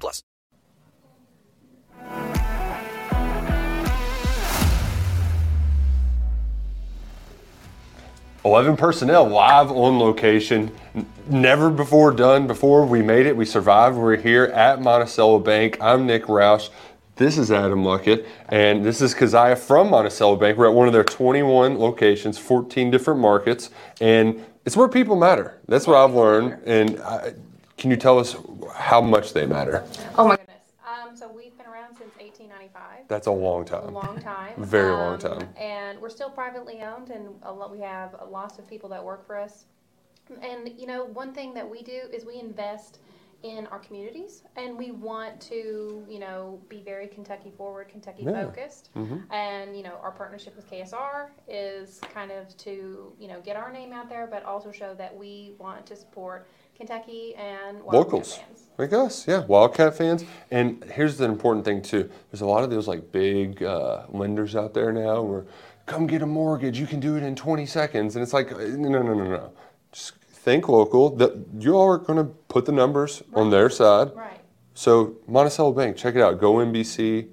plus. Eleven personnel live on location. Never before done before. We made it. We survived. We're here at Monticello Bank. I'm Nick Roush. This is Adam Luckett, and this is Keziah from Monticello Bank. We're at one of their 21 locations, 14 different markets, and it's where people matter. That's what I've learned. And I, can you tell us how much they matter? Oh my goodness. Um, so we've been around since 1895. That's a long time. A long time. Very long Um, time. And we're still privately owned, and a lot, we have lots of people that work for us. And you know, one thing that we do is we invest in our communities, and we want to, you know, be very Kentucky forward, Kentucky Yeah. focused. And you know, our partnership with KSR is kind of to, you know, get our name out there, but also show that we want to support Kentucky and Wildcat locals. fans. like us yeah wildcat fans. And here's the important thing too. There's a lot of those like big uh, lenders out there now where come get a mortgage. You can do it in 20 seconds. And it's like uh, no no no no no. Just think local. That you all are going to put the numbers on their side. Right. so monticello bank check it out. Go nbc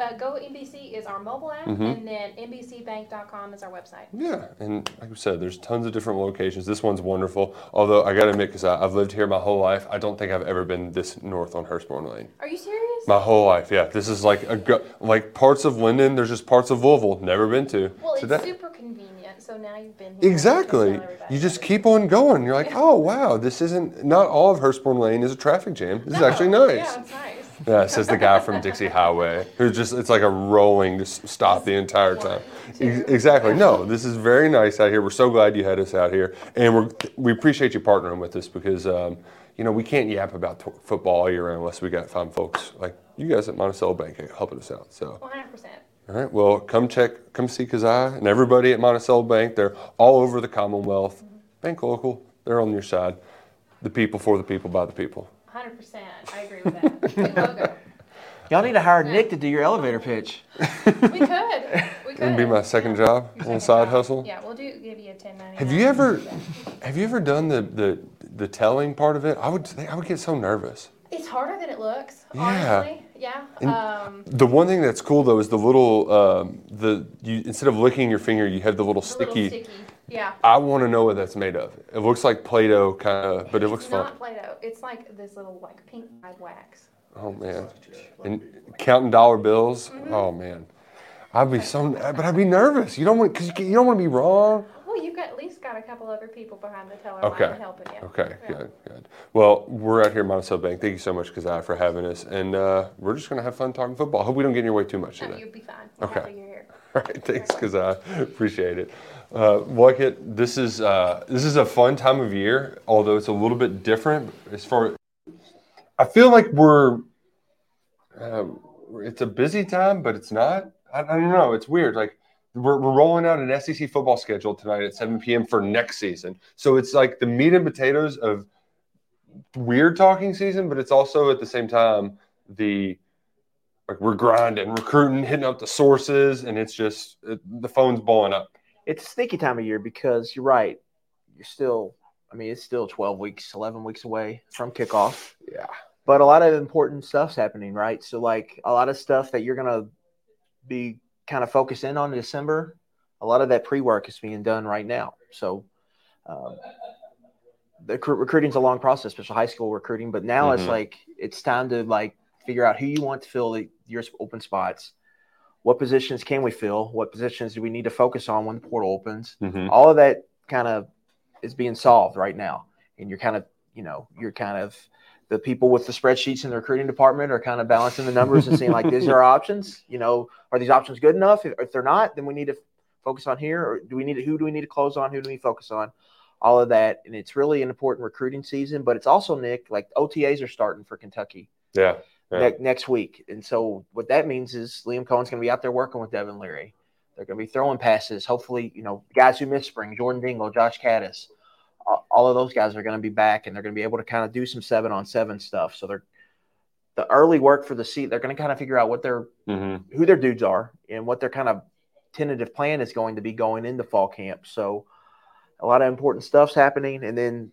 Uh, Go NBC is our mobile app, Mm-hmm. and then NBCBank.com is our website. Yeah, and like I said, there's tons of different locations. This one's wonderful. Although I got to admit, because I've lived here my whole life, I don't think I've ever been this north on Hurstbourne Lane. Are you serious? My whole life, yeah. This is like a go- like parts of Lyndon. There's just parts of Louisville never been to. well, it's that- super convenient. So now you've been here. exactly. You, You just keep on going. You're like, oh wow, this isn't not all of Hurstbourne Lane is a traffic jam. This is actually nice. Yeah, it's nice. Yeah, says the guy from Dixie Highway, who just, it's like a rolling just stop the entire time. Ex- Exactly. No, this is very nice out here. We're so glad you had us out here. And we're, we appreciate you partnering with us because, um, you know, we can't yap about t- football all year round unless we got fine folks like you guys at Monticello Bank helping us out. So, 100%. all right, well, come check, come see Keziah and everybody at Monticello Bank. They're all over the Commonwealth. Bank local, they're on your side. The people for the people by the people. 100%. I agree with that. Good logo. Y'all need to hire Nick to do your elevator pitch. We could. We could. It'd be my second job, Your little side job. hustle. Yeah, we'll do give you a 1099. Have you ever, have you ever done the, the the telling part of it? I would think I would get so nervous. It's harder than it looks, Yeah. honestly. Yeah. Um, The one thing that's cool though is the little um, the you instead of licking your finger, you have the little the little sticky. sticky. Yeah. I want to know what that's made of. It looks like Play-Doh kind of, but it looks it's fun. not Play-Doh. It's like this little like pink dyed wax. Oh man, and counting dollar bills. Mm-hmm. Oh man, I'd be so, but I'd be nervous. You don't want because you, you don't want to be wrong. Well, you've got at least got a couple other people behind the teller Okay. line helping you. Okay, Yeah. good, good. Well, we're out here at Monticello Bank. Thank you so much, Keziah, for having us. And uh, we're just going to have fun talking football. Hope we don't get in your way too much No, today. you'll be fine. We're Okay. happy you're here. All right, thanks, Keziah. Appreciate it. Uh, Luckett, this is uh, this is a fun time of year, although it's a little bit different as far. I feel like we're. Um, it's a busy time, but it's not. I, I don't know. It's weird. Like we're, we're rolling out an SEC football schedule tonight at 7 p.m. for next season. So it's like the meat and potatoes of weird talking season, but it's also at the same time the like we're grinding, recruiting, hitting up the sources, and it's just it, the phone's blowing up. It's a sneaky time of year because you're right. You're still, I mean, it's still 12 weeks, 11 weeks away from kickoff. Yeah. But a lot of important stuff's happening, right? So, like, a lot of stuff that you're going to be kind of focused in on in December, a lot of that pre work is being done right now. So, um, the recru- recruiting's a long process, especially high school recruiting. But now it's Mhm. like it's time to like figure out who you want to fill the, your open spots. What positions can we fill? What positions do we need to focus on when the portal opens? Mm-hmm. All of that kind of is being solved right now, and you're kind of you know you're kind of the people with the spreadsheets in the recruiting department are kind of balancing the numbers and seeing like these are our options. You know, are these options good enough? If, if they're not, then we need to focus on here, or do we need to, who do we need to close on? Who do we focus on? All of that, and it's really an important recruiting season. But it's also Nick, like OTAs are starting for Kentucky Yeah. Ne- next week. And so what that means is Liam Coen's going to be out there working with Devin Leary. They're going to be throwing passes. Hopefully, you know, guys who missed spring, Jordan Dingle, Josh Kattus, all, all of those guys are going to be back and they're going to be able to kind of do some seven on seven stuff. So they're the early work for the seat. They're going to kind of figure out what their hmm who their dudes are and what their kind of tentative plan is going to be going into fall camp. So a lot of important stuff's happening, and then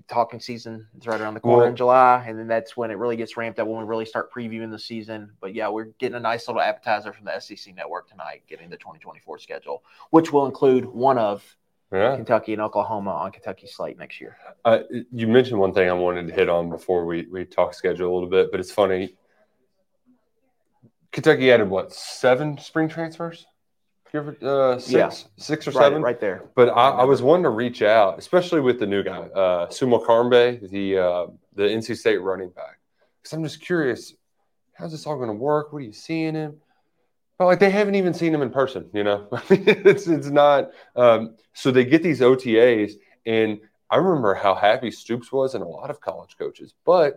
talking season is right around the corner Well- in July, and then that's when it really gets ramped up when we really start previewing the season. But yeah, we're getting a nice little appetizer from the SEC network tonight, getting the 2024 schedule, which will include one of Yeah. Kentucky and Oklahoma on Kentucky slate next year. Uh, you mentioned one thing I wanted to hit on before we, we talk schedule a little bit, but it's funny. Kentucky added what seven spring transfers? Give it, uh, six, Yeah. six or Right, seven. right there. But I, I was wanting to reach out, especially with the new guy, uh, Sumo-Karngbaye, the uh, the NC State running back, because I'm just curious, how's this all going to work? What are you seeing him? But like they haven't even seen him in person, you know. It's it's not. Um, so they get these OTAs, and I remember how happy Stoops was, and a lot of college coaches, but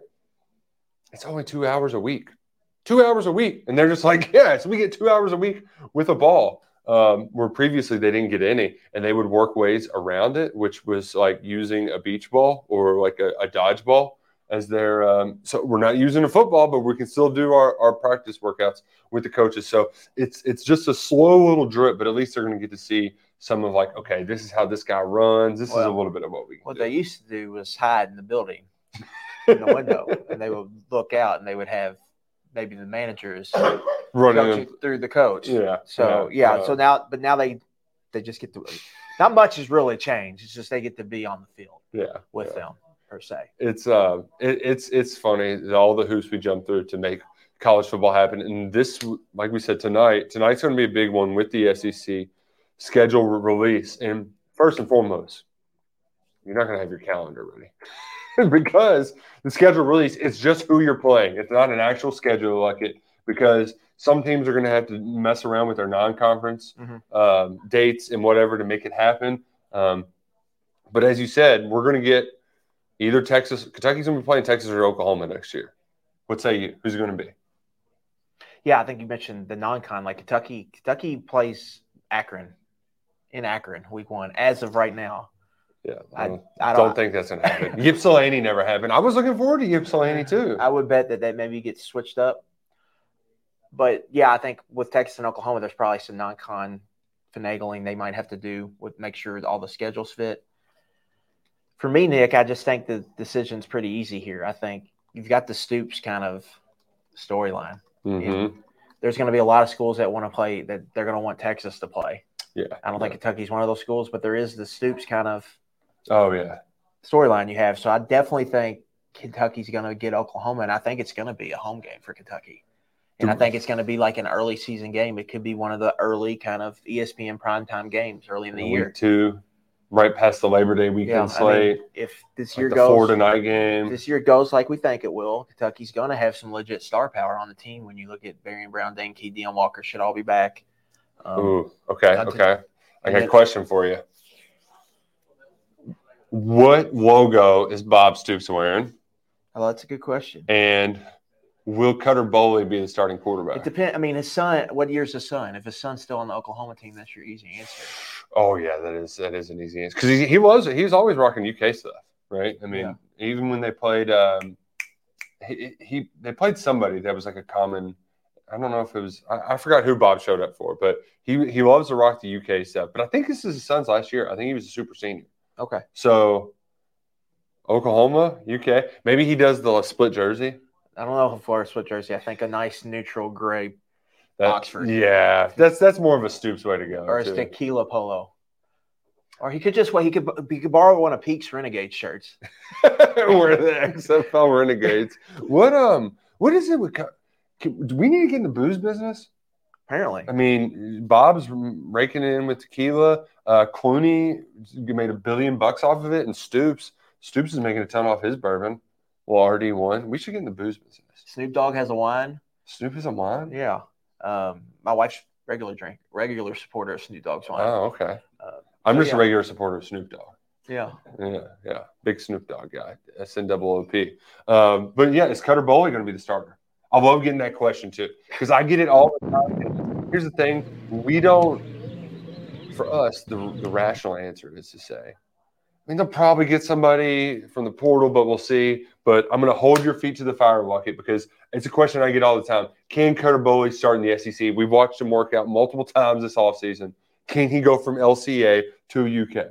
it's only two hours a week, two hours a week, and they're just like, yes, we get two hours a week with a ball um, where previously they didn't get any, and they would work ways around it, which was like using a beach ball or like a, a dodgeball as their. Um, so we're not using a football, but we can still do our, our practice workouts with the coaches. So it's it's just a slow little drip, but at least they're going to get to see some of like, okay, this is how this guy runs. This is a little bit of what we. What do. they used to do was hide in the building in the window, and they would look out, and they would have maybe the managers running. through the coach. Yeah. So yeah, so now but now they they just get to not much has really changed. It's just they get to be on the field yeah. with yeah. them per se. it's uh it, it's it's funny all the hoops we jump through to make college football happen and this like we said tonight tonight's going to be a big one with the sec schedule re- release and first and foremost you're not going to have your calendar ready because the schedule release is just who you're playing it's not an actual schedule like it because some teams are going to have to mess around with their non-conference Mhm. um, dates and whatever to make it happen um, but as you said we're going to get Either Texas, Kentucky's going to be playing Texas or Oklahoma next year. What say you? Who's it going to be? Yeah, I think you mentioned the non-con like Kentucky. Kentucky plays Akron in Akron week one as of right now. Yeah, I, I don't, I don't think that's going to happen. Ypsilanti never happened. I was looking forward to Ypsilanti too. I would bet that that maybe gets switched up. But yeah, I think with Texas and Oklahoma, there's probably some non-con finagling they might have to do with make sure all the schedules fit. For me, Nick, I just think the decision's pretty easy here. I think you've got the Stoops kind of storyline. Mhm. There's going to be a lot of schools that want to play that they're going to want Texas to play. Yeah. I don't think Kentucky's one of those schools, but there is the Stoops kind of Oh yeah. storyline you have. So I definitely think Kentucky's going to get Oklahoma, and I think it's going to be a home game for Kentucky. And I think it's going to be like an early season game. It could be one of the early kind of ESPN primetime games early in the Week year. two, right past the Labor Day weekend Yeah, I mean, slate. if this like year the goes, Florida night game. this year goes like we think it will, Kentucky's going to have some legit star power on the team. When you look at Barion Brown, Dane Key, Deone Walker should all be back. Um, Ooh, okay, okay. I and got a question for you. What logo is Bob Stoops wearing? oh, that's a good question. And will Cutter Boley be the starting quarterback? It depends. I mean, his son. What year's his son? If his son's still on the Oklahoma team, that's your easy answer. Oh yeah, that is that is an easy answer because he, he was he was always rocking UK stuff, right? I mean, even when they played, um, he, he they played somebody that was like a common. I don't know if it was I, I forgot who Bob showed up for, but he he loves to rock the UK stuff. But I think this is his son's last year. I think he was a super senior. Okay. So Oklahoma, UK, maybe he does the split jersey. I don't know if Florida split jersey. I think a nice neutral gray That, Oxford. Yeah, that's that's more of a Stoops way to go. or a too. tequila polo. Or he could just well, he could he could borrow one of Peaks Renegade shirts. We're the XFL renegades. What um, what is it with? can- Do we need to get in the booze business? Apparently, I mean, Bob's raking in with tequila. Uh, Clooney made a billion bucks off of it, and Stoops, Stoops is making a ton off his bourbon. Well, RD one. We should get in the booze business. Snoop Dogg has a wine. Snoop is a wine. Yeah, um, my wife's regular drink, regular supporter of Snoop Dogg's wine. Oh, okay. Uh, I'm so just yeah. a regular supporter of Snoop Dogg. Yeah. Yeah, yeah, big Snoop Dogg guy, SNOOP. Um, but yeah, is Cutter Boley going to be the starter? I love getting that question too because I get it all the time. Here's the thing: we don't. For us, the the rational answer is to say, I mean, they'll probably get somebody from the portal, but we'll see. But I'm going to hold your feet to the fire bucket because it's a question I get all the time. Can Cutter Boley start in the SEC? We've watched him work out multiple times this offseason. Can he go from LCA to UK?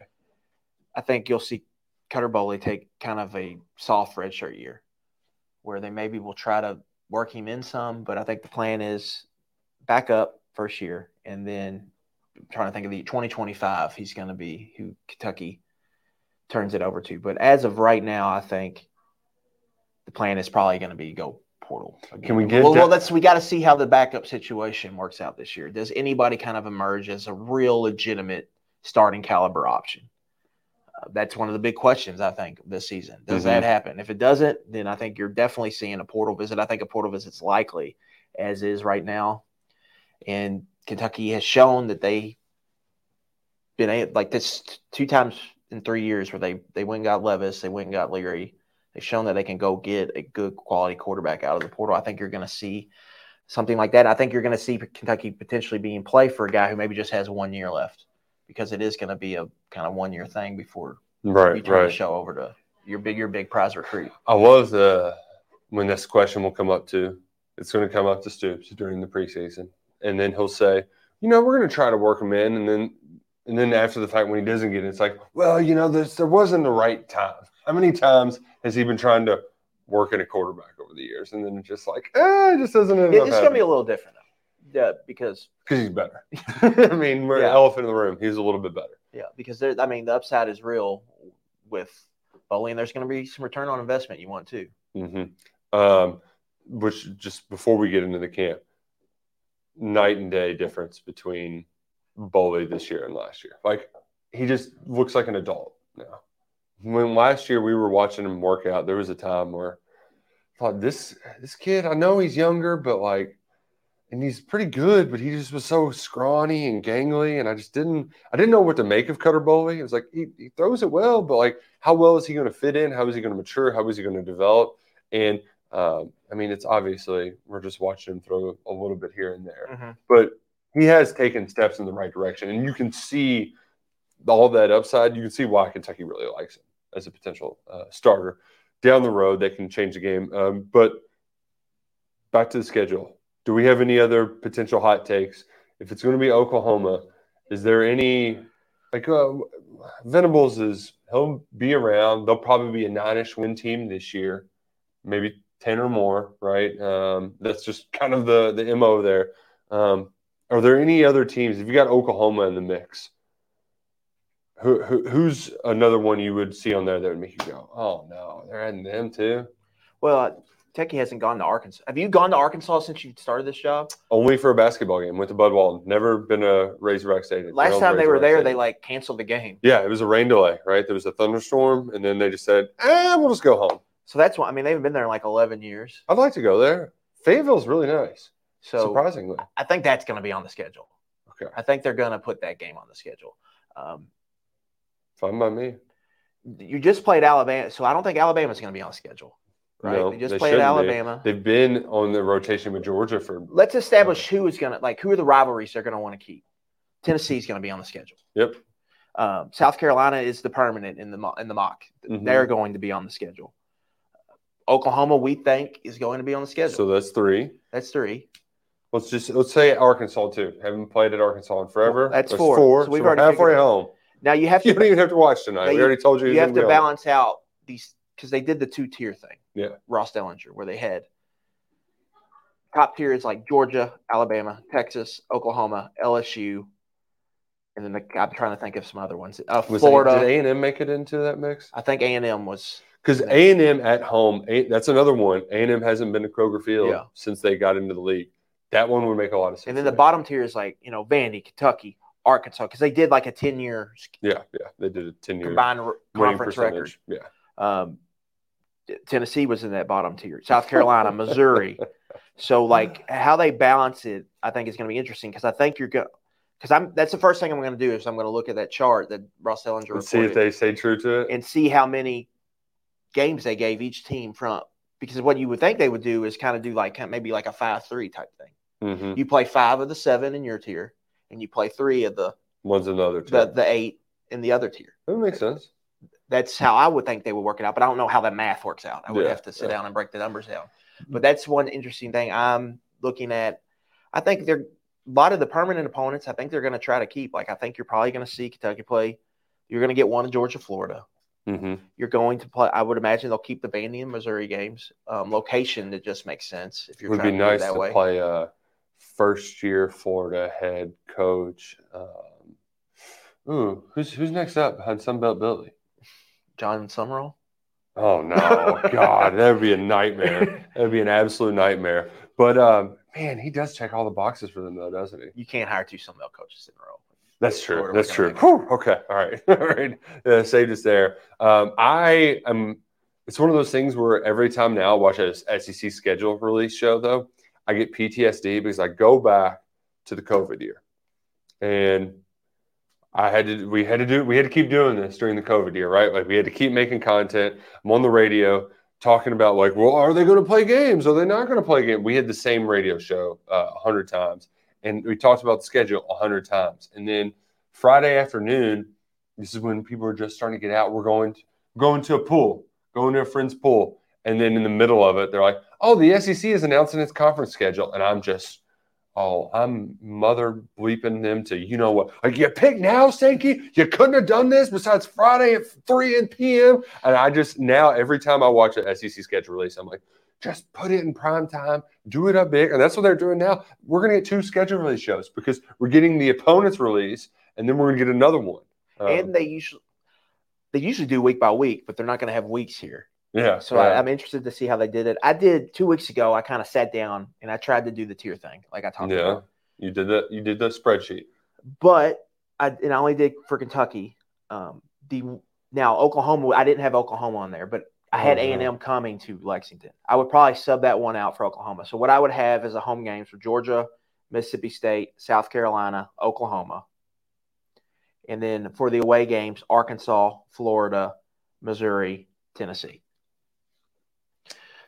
I think you'll see Cutter Boley take kind of a soft redshirt year where they maybe will try to work him in some, but I think the plan is back up first year and then trying to think of the 2025 he's going to be who Kentucky turns it over to. But as of right now, I think the plan is probably going to be go portal. again. Can we get Well, that's we got to see how the backup situation works out this year. Does anybody kind of emerge as a real legitimate starting caliber option? Uh, that's one of the big questions I think this season. Does Mhm. that happen? If it doesn't, then I think you're definitely seeing a portal visit. I think a portal visit's likely, as is right now. And Kentucky has shown that they been like this two times in three years where they they went and got Levis, they went and got Leary. They've shown that they can go get a good quality quarterback out of the portal. I think you're going to see something like that. I think you're going to see Kentucky potentially be in play for a guy who maybe just has one year left because it is going to be a kind of one year thing before you Right, turn the show over to your big your big prize recruit. I love the uh, when this question will come up to. It's going to come up to Stoops during the preseason, and then he'll say, "You know, we're going to try to work him in," and then and then after the fact, when he doesn't get it, it's like, "Well, you know, this there wasn't the right time." How many times has he been trying to work in a quarterback over the years, and then it's just like, eh, it just doesn't end it's going to be a little different though. Yeah, because because he's better. I mean, we're Yeah. elephant in the room. He's a little bit better. yeah, because there I mean the upside is real with bowling. and There's going to be some return on investment you want too. hmm Um, which just before we get into the camp, night and day difference between Boley this year and last year. Like he just looks like an adult now. When last year we were watching him work out, there was a time where I thought this this kid, I know he's younger, but like and he's pretty good, but he just was so scrawny and gangly, and I just didn't I didn't know what to make of Cutter Boley. It was like he, he throws it well, but like how well is he going to fit in? How is he going to mature? How is he going to develop? And um, I mean, it's obviously we're just watching him throw a little bit here and there, but he has taken steps in the right direction, and you can see all that upside. You can see why Kentucky really likes him as a potential uh, starter down the road. That can change the game. Um, but back to the schedule. Do we have any other potential hot takes? If it's going to be Oklahoma, is there any like uh, Venables is he'll be around. They'll probably be a nine-ish win team this year, maybe ten or more. Right? Um, that's just kind of the the mo there. Um, are there any other teams? If you got Oklahoma in the mix, who, who who's another one you would see on there that would make you go, "Oh no, they're adding them too"? Well, uh, Kentucky hasn't gone to Arkansas. Have you gone to Arkansas since you started this job? Only for a basketball game. Went to Bud Walton. Never been a Razorback Stadium. Last time they were there, Stadium. they like canceled the game. Yeah, it was a rain delay, right? There was a thunderstorm, and then they just said, "Eh, we'll just go home." So that's why I mean they haven't been there in like 11 years. I'd like to go there. Fayetteville's really nice, So surprisingly. I think that's going to be on the schedule. Okay, I think they're going to put that game on the schedule. Um, fine by me. you just played Alabama, so I don't think Alabama's going to be on the schedule. Right? No, they just they played shouldn't be. Alabama. They've been on the rotation with Georgia for. Let's establish who is going to like who are the rivalries they're going to want to keep. Tennessee's going to be on the schedule. Yep. Um, South Carolina is the permanent in the in the mock. Mhm. They're going to be on the schedule. Oklahoma, we think, is going to be on the schedule. So that's three. That's three. Let's just let's say Arkansas too. Haven't played at Arkansas in forever. That's four. Four. So we've we're already halfway figured it out. home. Now you have to. You don't even have to watch tonight. We you- already told you. you have to on. balance out these because they did the two tier thing. Yeah. Ross Dellenger, where they had top tier is like Georgia, Alabama, Texas, Oklahoma, LSU, and then the, I'm trying to think of some other ones. Uh, Florida. A and M make it into that mix? I think A and M was. Because A and M at home, A- that's another one. A and M hasn't been to Kroger Field Yeah. since they got into the league. That one would make a lot of sense. And then the me. bottom tier is like you know Vandy, Kentucky, Arkansas, because they did like a ten year yeah, yeah, they did a ten year combined conference record. Yeah, Um, Tennessee was in that bottom tier. South Carolina, Missouri. So like how they balance it, I think is going to be interesting because I think you're going. because I'm that's the first thing I'm going to do is I'm going to look at that chart that Ross Dellenger And see if they stay true to it. and see how many games they gave each team from because what you would think they would do is kind of do like maybe like a five three type thing. hmm You play five of the seven in your tier, and you play three of the One's another. Too. the, the eight in the other tier. that makes sense. That's how I would think they would work it out, but I don't know how that math works out. I would Yeah, have to sit yeah. down and break the numbers down. But that's one interesting thing I'm looking at. I think they're a lot of the permanent opponents. I think they're going to try to keep. Like I think you're probably going to see Kentucky play. You're going to get one in Georgia, Florida. Hmm You're going to play. I would imagine they'll keep the Vandy and Missouri games. Um, location that just makes sense if It you're would be trying to do nice that to way. play a first year Florida head coach. Um, ooh, who's who's next up behind Sunbelt Billy? Jon Sumrall. Oh no, God, that would be a nightmare. That would be an absolute nightmare. But um, man, he does check all the boxes for them, though, doesn't he? You can't hire two Sunbelt coaches in a row. That's true. That's true. Whew, okay. All right. All right. Yeah, saved us there. Um, I am. It's one of those things where every time now I watch a SEC schedule release show, though, I get PTSD because I go back to the COVID year, and I had to. We had to do. We had to keep doing this during the COVID year, right? Like we had to keep making content. I'm on the radio talking about like, well, are they going to play games? Are they not going to play games? We had the same radio show uh, a hundred times, and we talked about the schedule a hundred times. And then Friday afternoon, this is when people are just starting to get out. We're going to, going to a pool, going to a friend's pool, and then in the middle of it, they're like, "Oh, the SEC is announcing its conference schedule," and I'm just. Oh, I'm mother bleeping them to you know what? Like you pick now, Sankey. You couldn't have done this besides Friday at three p.m. And I just now every time I watch an SEC schedule release, I'm like, just put it in prime time, do it up big, and that's what they're doing now. We're gonna get two schedule release shows because we're getting the opponent's release, and then we're gonna get another one. Um, and they usually they usually do week by week, but they're not going to have weeks here. yeah, So yeah. I, I'm interested to see how they did it. I did two weeks ago. I kind of sat down and I tried to do the tier thing, like I talked Yeah. about. you did that. You did the spreadsheet. But I and I only did for Kentucky. Um, the now Oklahoma, I didn't have Oklahoma on there, but I had A and M coming to Lexington. I would probably sub that one out for Oklahoma. So what I would have is a home games for Georgia, Mississippi State, South Carolina, Oklahoma, and then for the away games, Arkansas, Florida, Missouri, Tennessee.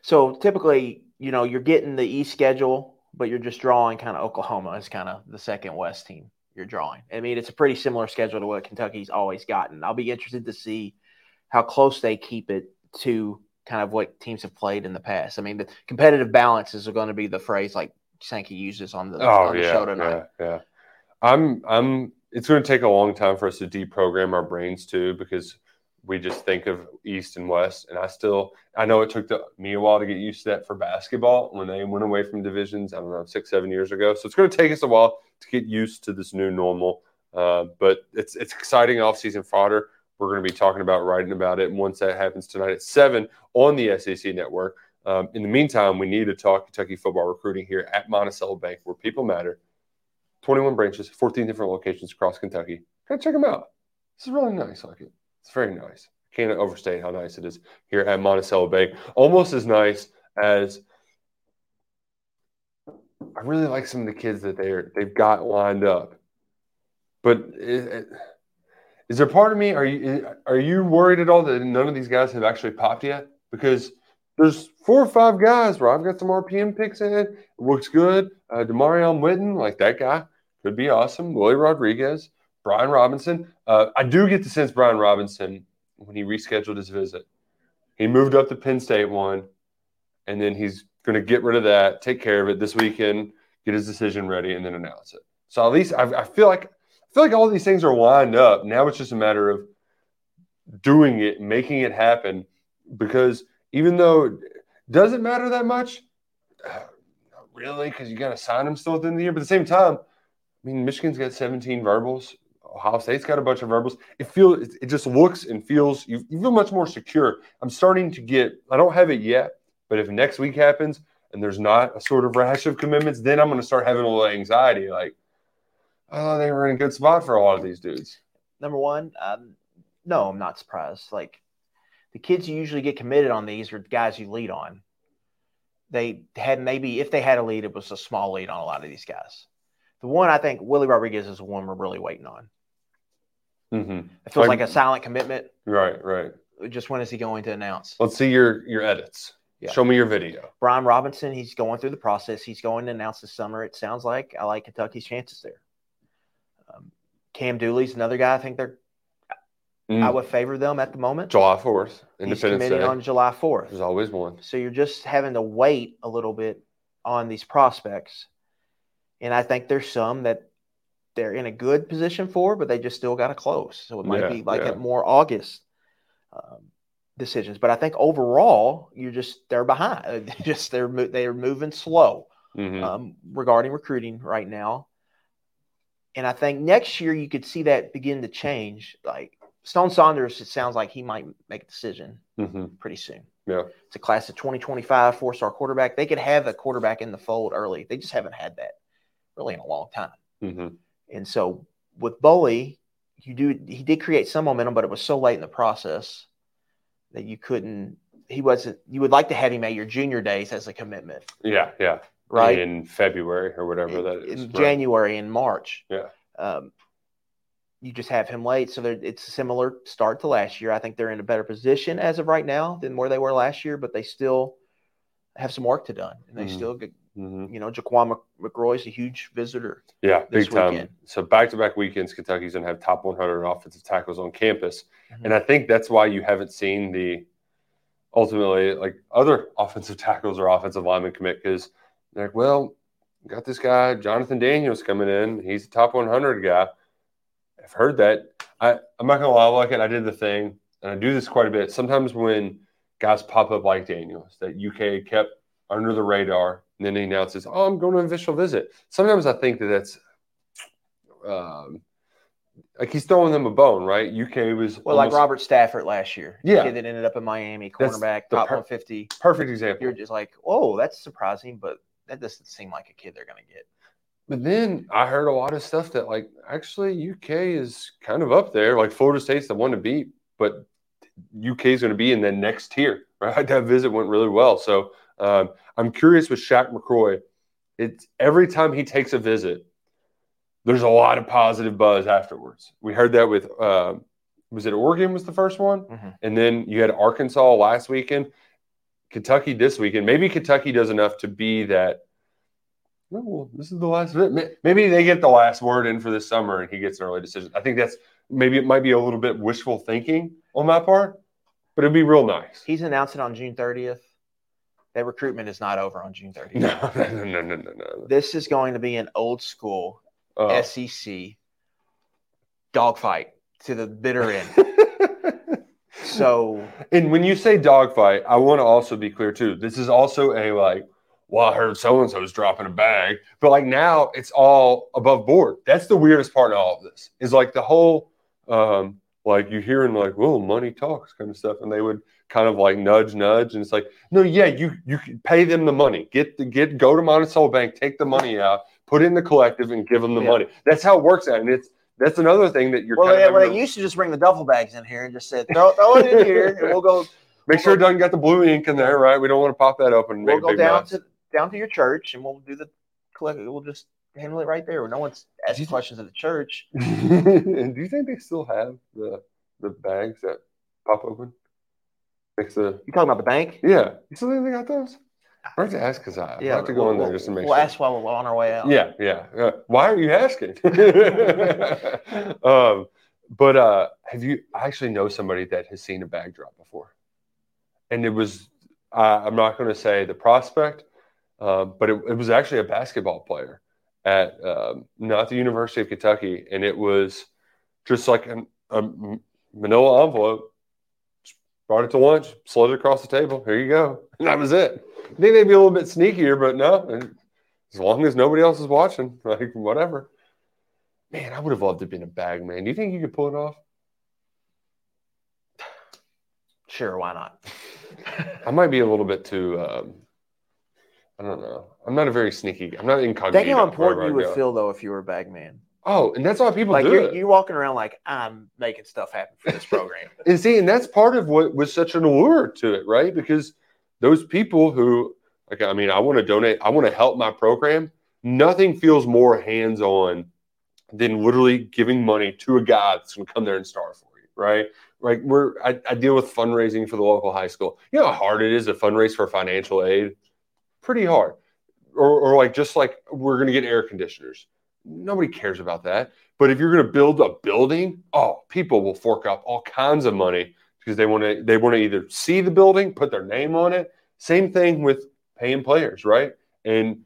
So typically, you know, you're getting the East schedule, but you're just drawing kind of Oklahoma as kind of the second West team you're drawing. I mean, it's a pretty similar schedule to what Kentucky's always gotten. I'll be interested to see how close they keep it to kind of what teams have played in the past. I mean, the competitive balances are going to be the phrase like Sankey uses on the, Oh on the yeah, show tonight. yeah, yeah. I'm, I'm. It's going to take a long time for us to deprogram our brains too, because we just think of East and West. And I still, I know it took the, me a while to get used to that for basketball when they went away from divisions. I don't know, six, seven years ago. So it's going to take us a while to get used to this new normal. Uh, but it's it's exciting off-season fodder. We're going to be talking about writing about it. And once that happens tonight at seven on the SEC network. Um, in the meantime, we need to talk Kentucky football recruiting here at Monticello Bank, where people matter. 21 branches, 14 different locations across Kentucky. Go check them out. This is really nice. I like it. It's very nice. Can't overstate how nice it is here at Monticello Bank. Almost as nice as I really like some of the kids that they're they've got lined up. But it, it, is there part of me? Are you are you worried at all that none of these guys have actually popped yet? Because there's four or five guys where I've got some RPM picks in. It looks good. Uh, Demarion Witten, like that guy, could be awesome. Willie Rodriguez, Brian Robinson. Uh, I do get the sense Brian Robinson, when he rescheduled his visit, he moved up the Penn State one, and then he's going to get rid of that, take care of it this weekend, get his decision ready, and then announce it. So at least I, I feel like feel like all these things are lined up. Now it's just a matter of doing it, making it happen. Because even though it doesn't matter that much, really, because you got to sign them still at the end of the year. But at the same time, I mean, Michigan's got 17 verbals. Ohio State's got a bunch of verbals. It feels, it just looks and feels. You, you feel much more secure. I'm starting to get. I don't have it yet, but if next week happens and there's not a sort of rash of commitments, then I'm going to start having a little anxiety. Like, oh, they were in a good spot for a lot of these dudes. Number one, um, no, I'm not surprised. Like the kids you usually get committed on these are the guys you lead on. They had maybe if they had a lead, it was a small lead on a lot of these guys. The one I think Willie Rodriguez is the one we're really waiting on. hmm It feels Like- like a silent commitment. Right, right. Just when is he going to announce? Let's see your your edits. Yeah. Show me your video. Brian Robinson, he's going through the process. He's going to announce this summer. It sounds like I like Kentucky's chances there. Cam Dooley's another guy. I think they're. Mm. I would favor them at the moment. July fourth, He's Independence committing Day. on July fourth. There's always one. So you're just having to wait a little bit on these prospects. And I think there's some that they're in a good position for, but they just still got to close. So it might Yeah, be like yeah. more August um, decisions. But I think overall, you're just they're behind. just they're they're moving slow hmm um, regarding recruiting right now. And I think next year you could see that begin to change. Like Stone Saunders, it sounds like he might make a decision hmm pretty soon. Yeah. It's a class of 2025 four star quarterback. They could have a quarterback in the fold early. They just haven't had that really in a long time. hmm And so with Boley, you do he did create some momentum, but it was so late in the process that you couldn't. He wasn't. You would like to have him at your junior days as a commitment, Yeah, yeah. Right? In February or whatever that is. in Right. January and March. Yeah. Um, you just have him late, so it's a similar start to last year. I think they're in a better position as of right now than where they were last year, but they still have some work to done, and they Mhm. still, get, hmm you know, Jaquan Mc- McRoy's a huge visitor. Yeah, big time. weekend. So back to back weekends, Kentucky's gonna have top 100 offensive tackles on campus, Mhm. and I think that's why you haven't seen the ultimately like other offensive tackles or offensive linemen commit because they're like, well, got this guy Jonathan Daniels coming in. He's a top 100 guy. I've heard that. I I'm not gonna lie, like it. I did the thing, and I do this quite a bit. Sometimes when guys pop up like Daniels, that UK kept under the radar, and then he announces, "Oh, I'm going to an official visit." Sometimes I think that that's um, like he's throwing them a bone, right? UK was Well, like Robert Stafford last year, Yeah. that ended up in Miami, cornerback, top per- 150. perfect example. You're just like, oh, that's surprising, but that doesn't seem like a kid they're going to get. But then I heard a lot of stuff that like actually UK is kind of up there. Like Florida State's the one to beat, but UK is going to be in the next tier. Right? That visit went really well. So um, I'm curious with Shaq McCroy. It's every time he takes a visit, there's a lot of positive buzz afterwards. We heard that with um, was it Oregon was the first one, Mhm. and then you had Arkansas last weekend, Kentucky this weekend. Maybe Kentucky does enough to be that. Oh, well, this is the last bit. Maybe they get the last word in for this summer, and he gets an early decision. I think that's maybe it might be a little bit wishful thinking on my part, but it'd be real nice. He's announcing on June 30th. That recruitment is not over on June 30th. No, no, no, no, no, no. This is going to be an old school Uh, SEC dogfight to the bitter end. So and when you say dogfight, I want to also be clear too. This is also a like, well, I heard so and so's dropping a bag, but like now it's all above board. That's the weirdest part of all of this. Is like the whole, um, like you hearing like, well, money talks kind of stuff, and they would kind of like nudge, nudge, and it's like, no, yeah, you you pay them the money, get the get go to Monticello Bank, take the money out, put it in the collective, and give them the Yeah. money. That's how it works out, and it's that's another thing that you're. well, kind of well, they used to just bring the duffel bags in here and just said, throw, throw it in here, and we'll go Make sure it doesn't got the blue ink in there, right? We don't want to pop that open and we'll make a go big down mess. to down to your church and we'll do the collect. We'll just handle it right there. No one's asking questions at the church. and do you think they still have the the bags that pop open? Next to You talking about the bank? yeah, you still think they got those? I have to ask because I yeah, have to go we'll, in there just to make we'll sure. ask while we're on our way out. Yeah, yeah. Uh, why are you asking? um, but uh, have you? I actually know somebody that has seen a bag drop before, and it was. Uh, I'm not going to say the prospect, uh, but it, it was actually a basketball player at um, not the University of Kentucky, and it was just like an, a Manila envelope. Brought it to lunch, slid it across the table. Here you go, and that was it. I think they'd be a little bit sneakier, but no, as long as nobody else is watching, like whatever. Man, I would have loved to have been a bag man. Do you think you could pull it off? Sure, why not? I might be a little bit too. Um, I don't know. I'm not a very sneaky. I'm not incognito. Think how important you would go. feel though if you were a bag man. Oh, and that's why people Like do you're, it. you're walking around like I'm making stuff happen for this program. And see, and that's part of what was such an allure to it, right? Because those people who, like, I mean, I want to donate, I want to help my program, nothing feels more hands on than literally giving money to a guy that's going to come there and star for you, right? Like we're, I, I deal with fundraising for the local high school. You know how hard it is to fundraise for financial aid? Pretty hard. Or, or like just like we're going to get air conditioners. Nobody cares about that. But if you're going to build a building, oh, people will fork up all kinds of money because they want to they want to either see the building, put their name on it. Same thing with paying players, right? And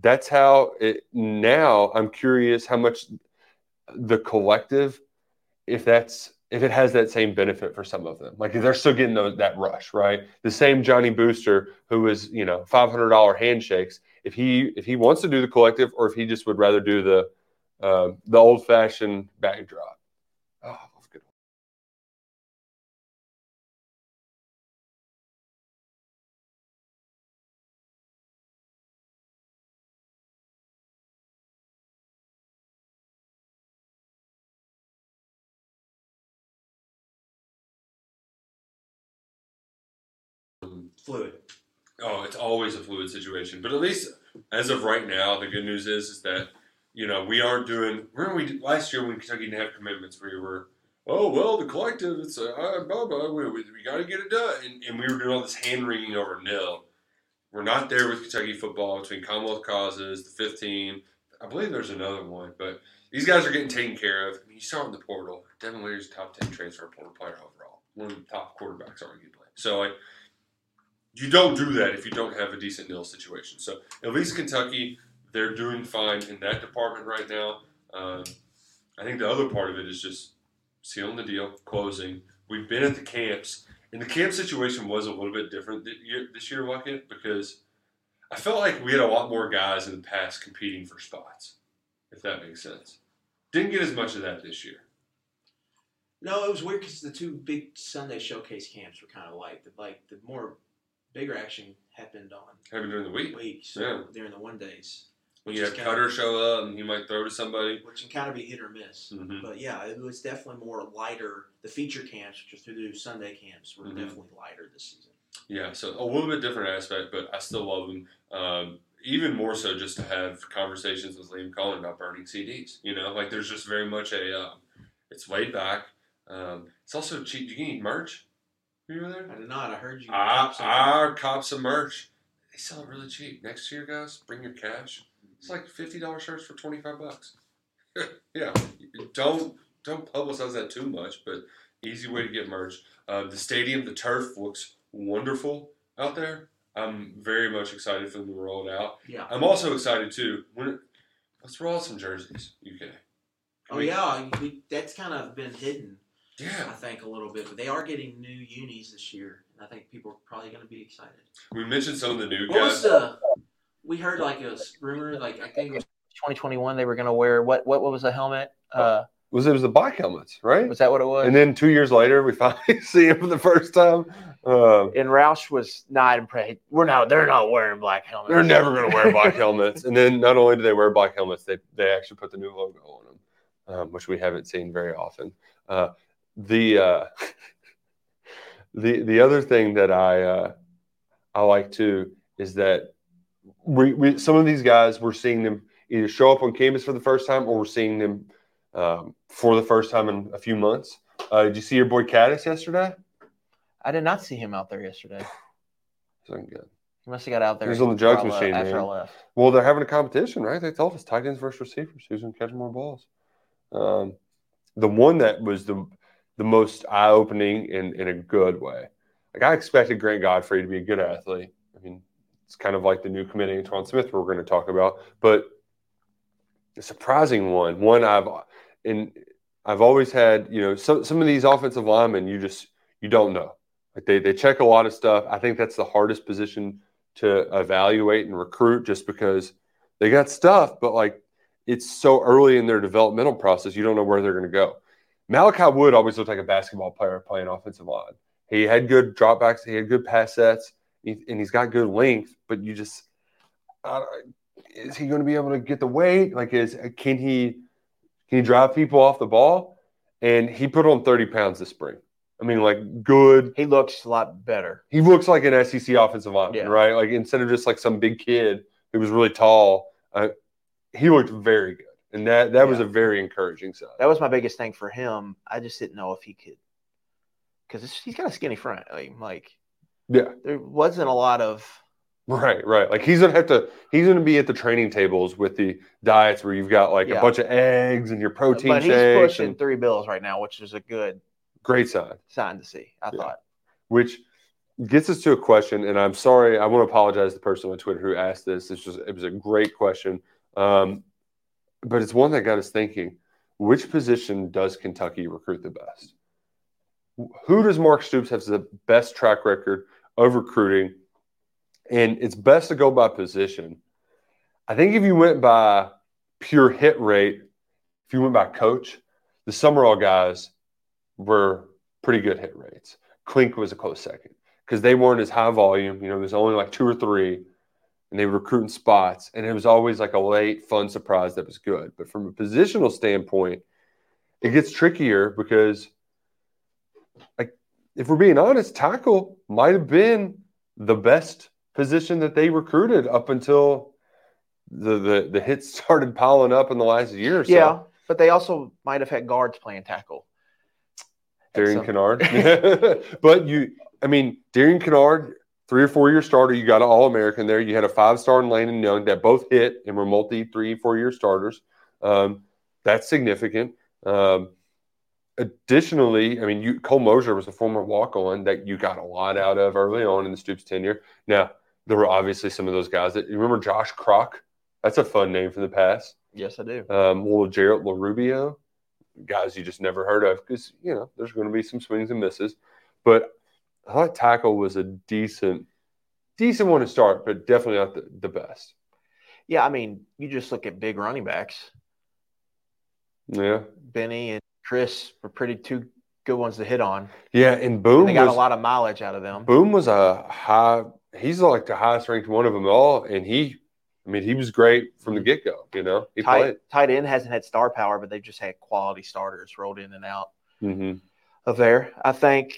that's how it now I'm curious how much the collective if that's if it has that same benefit for some of them like they're still getting those, that rush right the same johnny booster who was you know $500 handshakes if he if he wants to do the collective or if he just would rather do the uh, the old fashioned backdrop oh that's good Fluid. Oh, it's always a fluid situation. But at least as of right now, the good news is is that you know we aren't doing. Remember we last year when Kentucky didn't have commitments, we were. Oh well, the collective. It's a uh, blah, blah, we, we, we got to get it done, and, and we were doing all this hand wringing over nil. We're not there with Kentucky football between Commonwealth causes, the 15. I believe there's another one, but these guys are getting taken care of. I mean, you saw in the portal. Devin Leary's top 10 transfer portal player overall, one of the top quarterbacks arguably. So like you don't do that if you don't have a decent nil situation. So at least Kentucky, they're doing fine in that department right now. Um, I think the other part of it is just sealing the deal, closing. We've been at the camps, and the camp situation was a little bit different this year, Luckett, because I felt like we had a lot more guys in the past competing for spots, if that makes sense. Didn't get as much of that this year. No, it was weird because the two big Sunday showcase camps were kind of light. The, like the more bigger action happened on Happened during the week. weeks so Yeah. during the one days, When you have Cutter show up and he might throw to somebody. which can kind of be hit or miss. Mhm. But yeah, it was definitely more lighter. The feature camps, which are through the Sunday camps, were Mhm. definitely lighter this season. Yeah, so a little bit different aspect, but I still love them. Um, even more so just to have conversations with Liam Coen about burning CDs. You know, like there's just very much a, uh, it's laid back. Um, it's also cheap. You can eat merch. You were there? I did not. I heard you. I, something. cops cop some merch. They sell it really cheap. Next year, guys, bring your cash. It's like fifty dollars shirts for twenty five bucks. yeah, don't don't publicize that too much, but easy way to get merch. Uh, the stadium, the turf looks wonderful out there. I'm very much excited for them to roll it out. yeah. I'm also excited too. When let's roll out some jerseys, UK. Oh yeah, we, that's kind of been hidden, I think, a little bit. But they are getting new unis this year, and I think people are probably going to be excited. we mentioned some of the new What was the? We heard like a rumor, like I think it was 2021 they were going to wear what what what was the helmet? Uh, Was it was the bike helmets, right? was that what it was? And then two years later, we finally see him for the first time. Um, and Roush was not impressed. We're not. They're not wearing black helmets. they're never going to wear black helmets. And then not only do they wear black helmets, they they actually put the new logo on them, um, which we haven't seen very often. Uh, the uh, the the other thing that I uh, I like too is that we, we some of these guys we're seeing them either show up on campus for the first time or we're seeing them um, for the first time in a few months. Uh, did you see your boy Kattus yesterday? I did not see him out there yesterday. Looking good. He must have got out there. He was on the drugs after I le- machine, after man. I left. Well, they're having a competition, right? They told us tight ends versus receivers. Who's going to catch more balls? Um, the one that was the the most eye opening in in a good way. Like I expected Grant Godfrey to be a good athlete. I mean, it's kind of like the new committee Antoine Smith we're going to talk about, but a surprising one. One I've in I've always had. You know, some some of these offensive linemen, you just you don't know. Like they they check a lot of stuff. I think that's the hardest position to evaluate and recruit just because they got stuff, but like it's so early in their developmental process, you don't know where they're going to go. Malachi Wood always looked like a basketball player playing offensive line. He had good dropbacks, he had good pass sets, and he's got good length, but you just uh, is he going to be able to get the weight? Like, is can he can he drive people off the ball? And he put on 30 pounds this spring. I mean, like good He looks a lot better. he looks like an SEC offensive lineman, Yeah. right? Like instead of just like some big kid who was really tall, uh, he looked very good, and that that was a very encouraging sign. That was my biggest thing for him. I just didn't know if he could, because he's got a skinny front. Like, like yeah, there wasn't a lot of right, right. Like he's gonna have to. He's gonna be at the training tables with the diets where you've got like Yeah. a bunch of eggs and your protein but he's shakes. pushing And three bills right now, which is a good great sign. sign to see. I Yeah. thought. which gets us to a question and i'm sorry i want to apologize to the person on twitter who asked this it's just it was a great question um, but it's one that got us thinking which position does kentucky recruit the best? Who does mark stoops have the best track record of recruiting? And it's best to go by position. I think if you went by pure hit rate if you went by coach the Sumrall guys were pretty good hit rates. Clink was a close second because they weren't as high volume. You know, there's only like two or three, and they were recruiting spots, and it was always like a late, fun surprise that was good. But from a positional standpoint, it gets trickier because, like, if we're being honest, tackle might have been the best position that they recruited up until the the, the hits started piling up in the last year or so. Yeah, but they also might have had guards playing tackle. Darian Kinnard. but you, I mean, Darian Kinnard, three or four year starter. You got an All American there. You had a five star in Lane and Young that both hit and were multi three, four year starters. Um, that's significant. Um, additionally, I mean, you, Cole Mosier was a former walk on that you got a lot out of early on in the Stoops tenure. Now, there were obviously some of those guys that you remember Josh Crock. That's a fun name from the past. Yes, I do. Um, little Jarrett LaRubio, guys you just never heard of because, you know, there's going to be some swings and misses. But I thought tackle was a decent, decent one to start, but definitely not the, the best. Yeah, I mean, you just look at big running backs. Yeah. Benny and Chris were pretty two good ones to hit on. Yeah. And Boom And they got was, a lot of mileage out of them. Boom was a high, he's like the highest ranked one of them all. And he, I mean, he was great from the get go, you know, he played. Tight, tight end hasn't had star power, but they've just had quality starters rolled in and out hmm of there. I think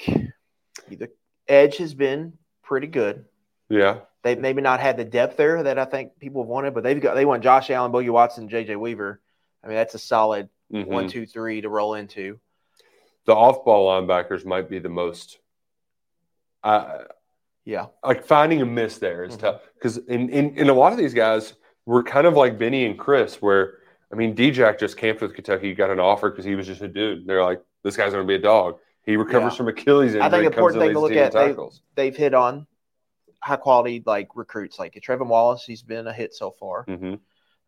the edge has been pretty good. Yeah. They maybe not had the depth there that I think people have wanted, but they've got they want Josh Allen, Boogie Watson, JJ Weaver. I mean, that's a solid Mhm. one, two, three to roll into. The off ball linebackers might be the most. Uh, Yeah. like finding a miss there is Mhm. tough because in, in in a lot of these guys were kind of like Benny and Chris, where I mean, D-Jack just camped with Kentucky, got an offer because he was just a dude. They're like, this guy's going to be a dog. He recovers Yeah. from Achilles injury. I think important thing to look at, they-. They've hit on high quality like recruits like Trevin Wallace. He's been a hit so far. Mhm.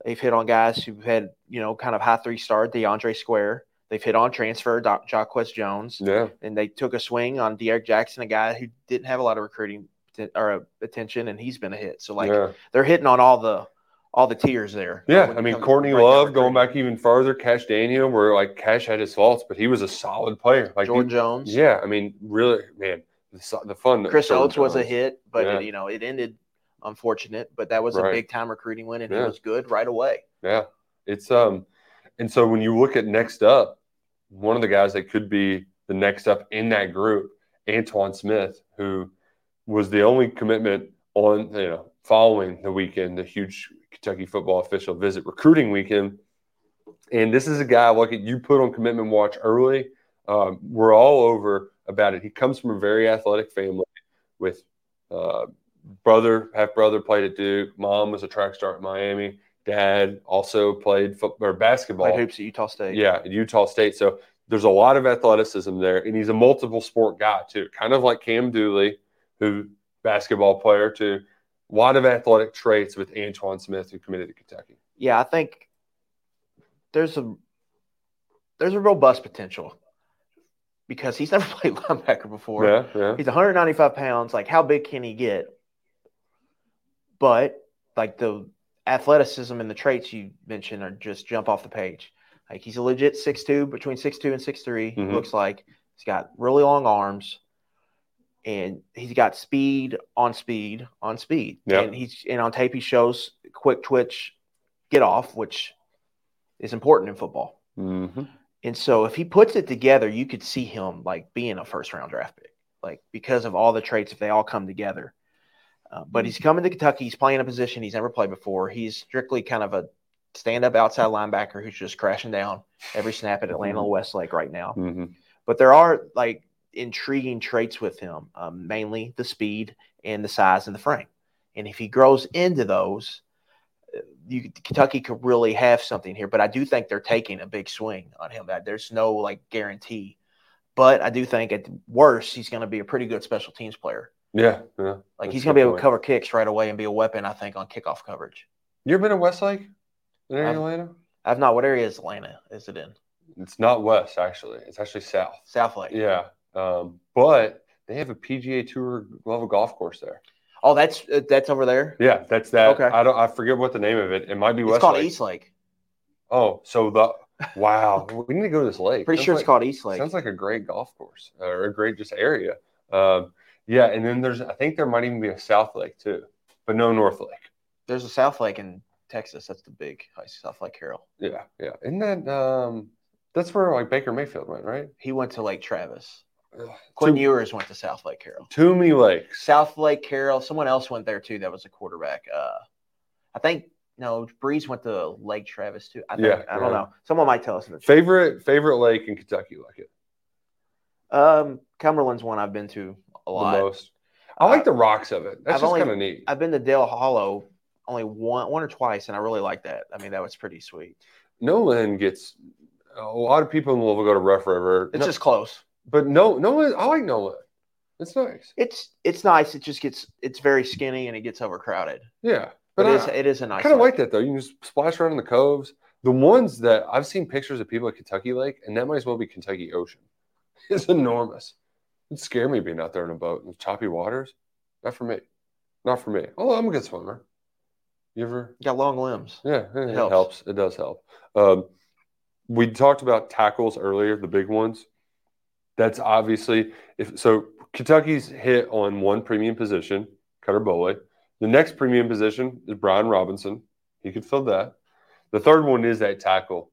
They've hit on guys who've had you know kind of high three star DeAndre Square. They've hit on transfer Doc, Jacquez Jones, Yeah, and they took a swing on D'Eryk Jackson, a guy who didn't have a lot of recruiting or attention, and he's been a hit. So like yeah, they're hitting on all the all the tiers there. yeah. I mean, Courtney Love going back even further. Cash Daniel, where like Cash had his faults, but he was a solid player. Like, Jordan he- Jones. yeah. I mean, really, man, the, the fun. Chris Jordan Oats was a hit, but Yeah. it, you know it ended unfortunate. But that was Right. a big time recruiting win, and Yeah. he was good right away. Yeah, it's um, and so when you look at next up, one of the guys that could be the next up in that group, Antoine Smith, who was the only commitment on you know following the weekend, the huge Kentucky football official visit recruiting weekend, and this is a guy like you put on commitment watch early. Um, we're all over about it. He comes from a very athletic family with uh, brother, half brother played at Duke. Mom was a track star at Miami. Dad also played football or basketball. Played hoops at Utah State. Yeah, at Utah State. So there's a lot of athleticism there, and he's a multiple sport guy too, kind of like Cam Dooley, who basketball player too. A lot of athletic traits with Antoine Smith, who committed to Kentucky. yeah, I think there's a there's a robust potential because he's never played linebacker before. Yeah, yeah, He's 195 pounds. Like, how big can he get? But like the athleticism and the traits you mentioned are just jump off the page. Like he's a legit 6'2", between 6'2 and 6'3", Mhm. looks like. He's got really long arms. And he's got speed on speed on speed. Yep. And he's and on tape he shows quick twitch get off, which is important in football. hmm And so if he puts it together, you could see him like being a first round draft pick, like because of all the traits if they all come together. Uh, but he's coming to Kentucky. He's playing a position he's never played before. He's strictly kind of a stand up outside linebacker who's just crashing down every snap at Atlanta Westlake right now. hmm But there are like intriguing traits with him, um, mainly the speed and the size and the frame. And if he grows into those, uh, you, Kentucky could really have something here. But I do think they're taking a big swing on him. There's no like guarantee. But I do think at worst he's going to be a pretty good special teams player. Yeah, yeah. Like he's going to be able to cover kicks right away and be a weapon. I think on kickoff coverage. You ever been to Westlake? In Atlanta? I've not. What area is Atlanta? Is it in It's not west, actually. It's actually south. South Lake? Yeah, um, but they have a PGA Tour level golf course there. Oh, that's uh, that's over there. Yeah, that's that. Okay. I don't. I forget what the name of it. It might be It's Westlake. called East Lake. Oh, so the wow. we need to go to this lake. Pretty Sounds sure it's like- called East Lake. Sounds like a great golf course or a great just area. Um, yeah, and then there's I think there might even be a South Lake too, but no North Lake. There's a South Lake in Texas. That's the big South Lake Carroll. Yeah, yeah. Isn't that um? That's where like Baker Mayfield went, right? He went to Lake Travis. Quinn too, Ewers went to South Lake Carroll. too many lakes. South Lake Carroll. Someone else went there too. That was a quarterback. Uh, I think no. Brees went to Lake Travis too. I think, Yeah, I don't know. Someone might tell us. Favorite favorite lake in Kentucky, like it um, Cumberland's one I've been to a lot. the most. I like the rocks of it. That's I've just kind of neat. I've been to Dale Hollow only one, one or twice, and I really like that. I mean, that was pretty sweet. Nolin gets a lot of people in Louisville go to Rough River. It's No- just close. But no, Nolin. I like Nolin. It's nice. It's it's nice. It just gets it's very skinny and it gets overcrowded. Yeah, But, but it is I, it is a nice. kind of like that though. You can just splash around in the coves. The ones that I've seen pictures of people at Kentucky Lake, and that might as well be Kentucky Ocean. It's enormous. It'd scare me being out there in a boat in choppy waters. Not for me. Not for me. Oh, I'm a good swimmer. You ever? got long limbs. Yeah, it, helps. helps. It does help. Um, we talked about tackles earlier, the big ones. That's obviously if so. Kentucky's hit on one premium position, Cutter Boley. The next premium position is Brian Robinson. He could fill that. The third one is that tackle.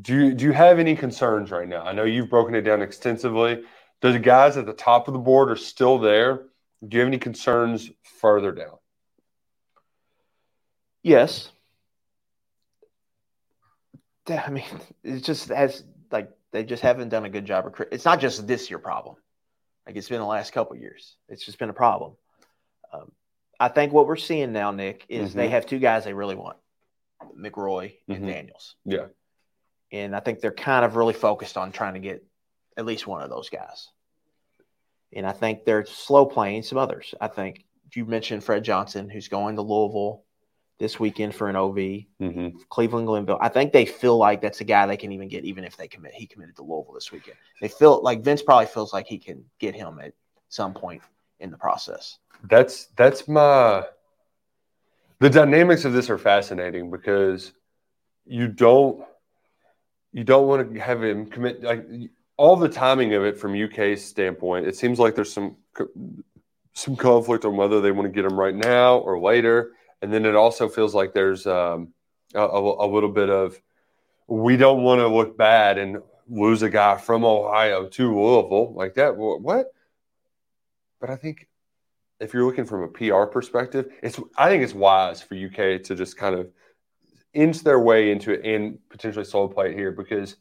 Do you do you have any concerns right now? I know you've broken it down extensively. Do the guys at the top of the board are still there? Do you have any concerns further down? Yes. I mean, it just has like they just haven't done a good job. Recruit. It's not just this year problem. Like it's been the last couple of years. It's just been a problem. Um, I think what we're seeing now, Nick, is they Mhm. have two guys they really want, McRoy and Mhm. Daniels. Yeah. And I think they're kind of really focused on trying to get at least one of those guys. And I think they're slow playing some others. I think you mentioned Fred Johnson, who's going to Louisville this weekend for an OV. Mm-hmm. Cleveland Glenville. I think they feel like that's a guy they can even get, even if they commit. He committed to Louisville this weekend. They feel like Vince probably feels like he can get him at some point in the process. That's that's my the dynamics of this are fascinating because you don't you don't want to have him commit like all the timing of it from UK's standpoint. It seems like there's some some conflict on whether they want to get him right now or later, and then it also feels like there's um, a, a, a little bit of we don't want to look bad and lose a guy from Ohio to Louisville like that. What? But I think if you're looking from a PR perspective, it's I think it's wise for UK to just kind of inch their way into it and potentially solo play it here because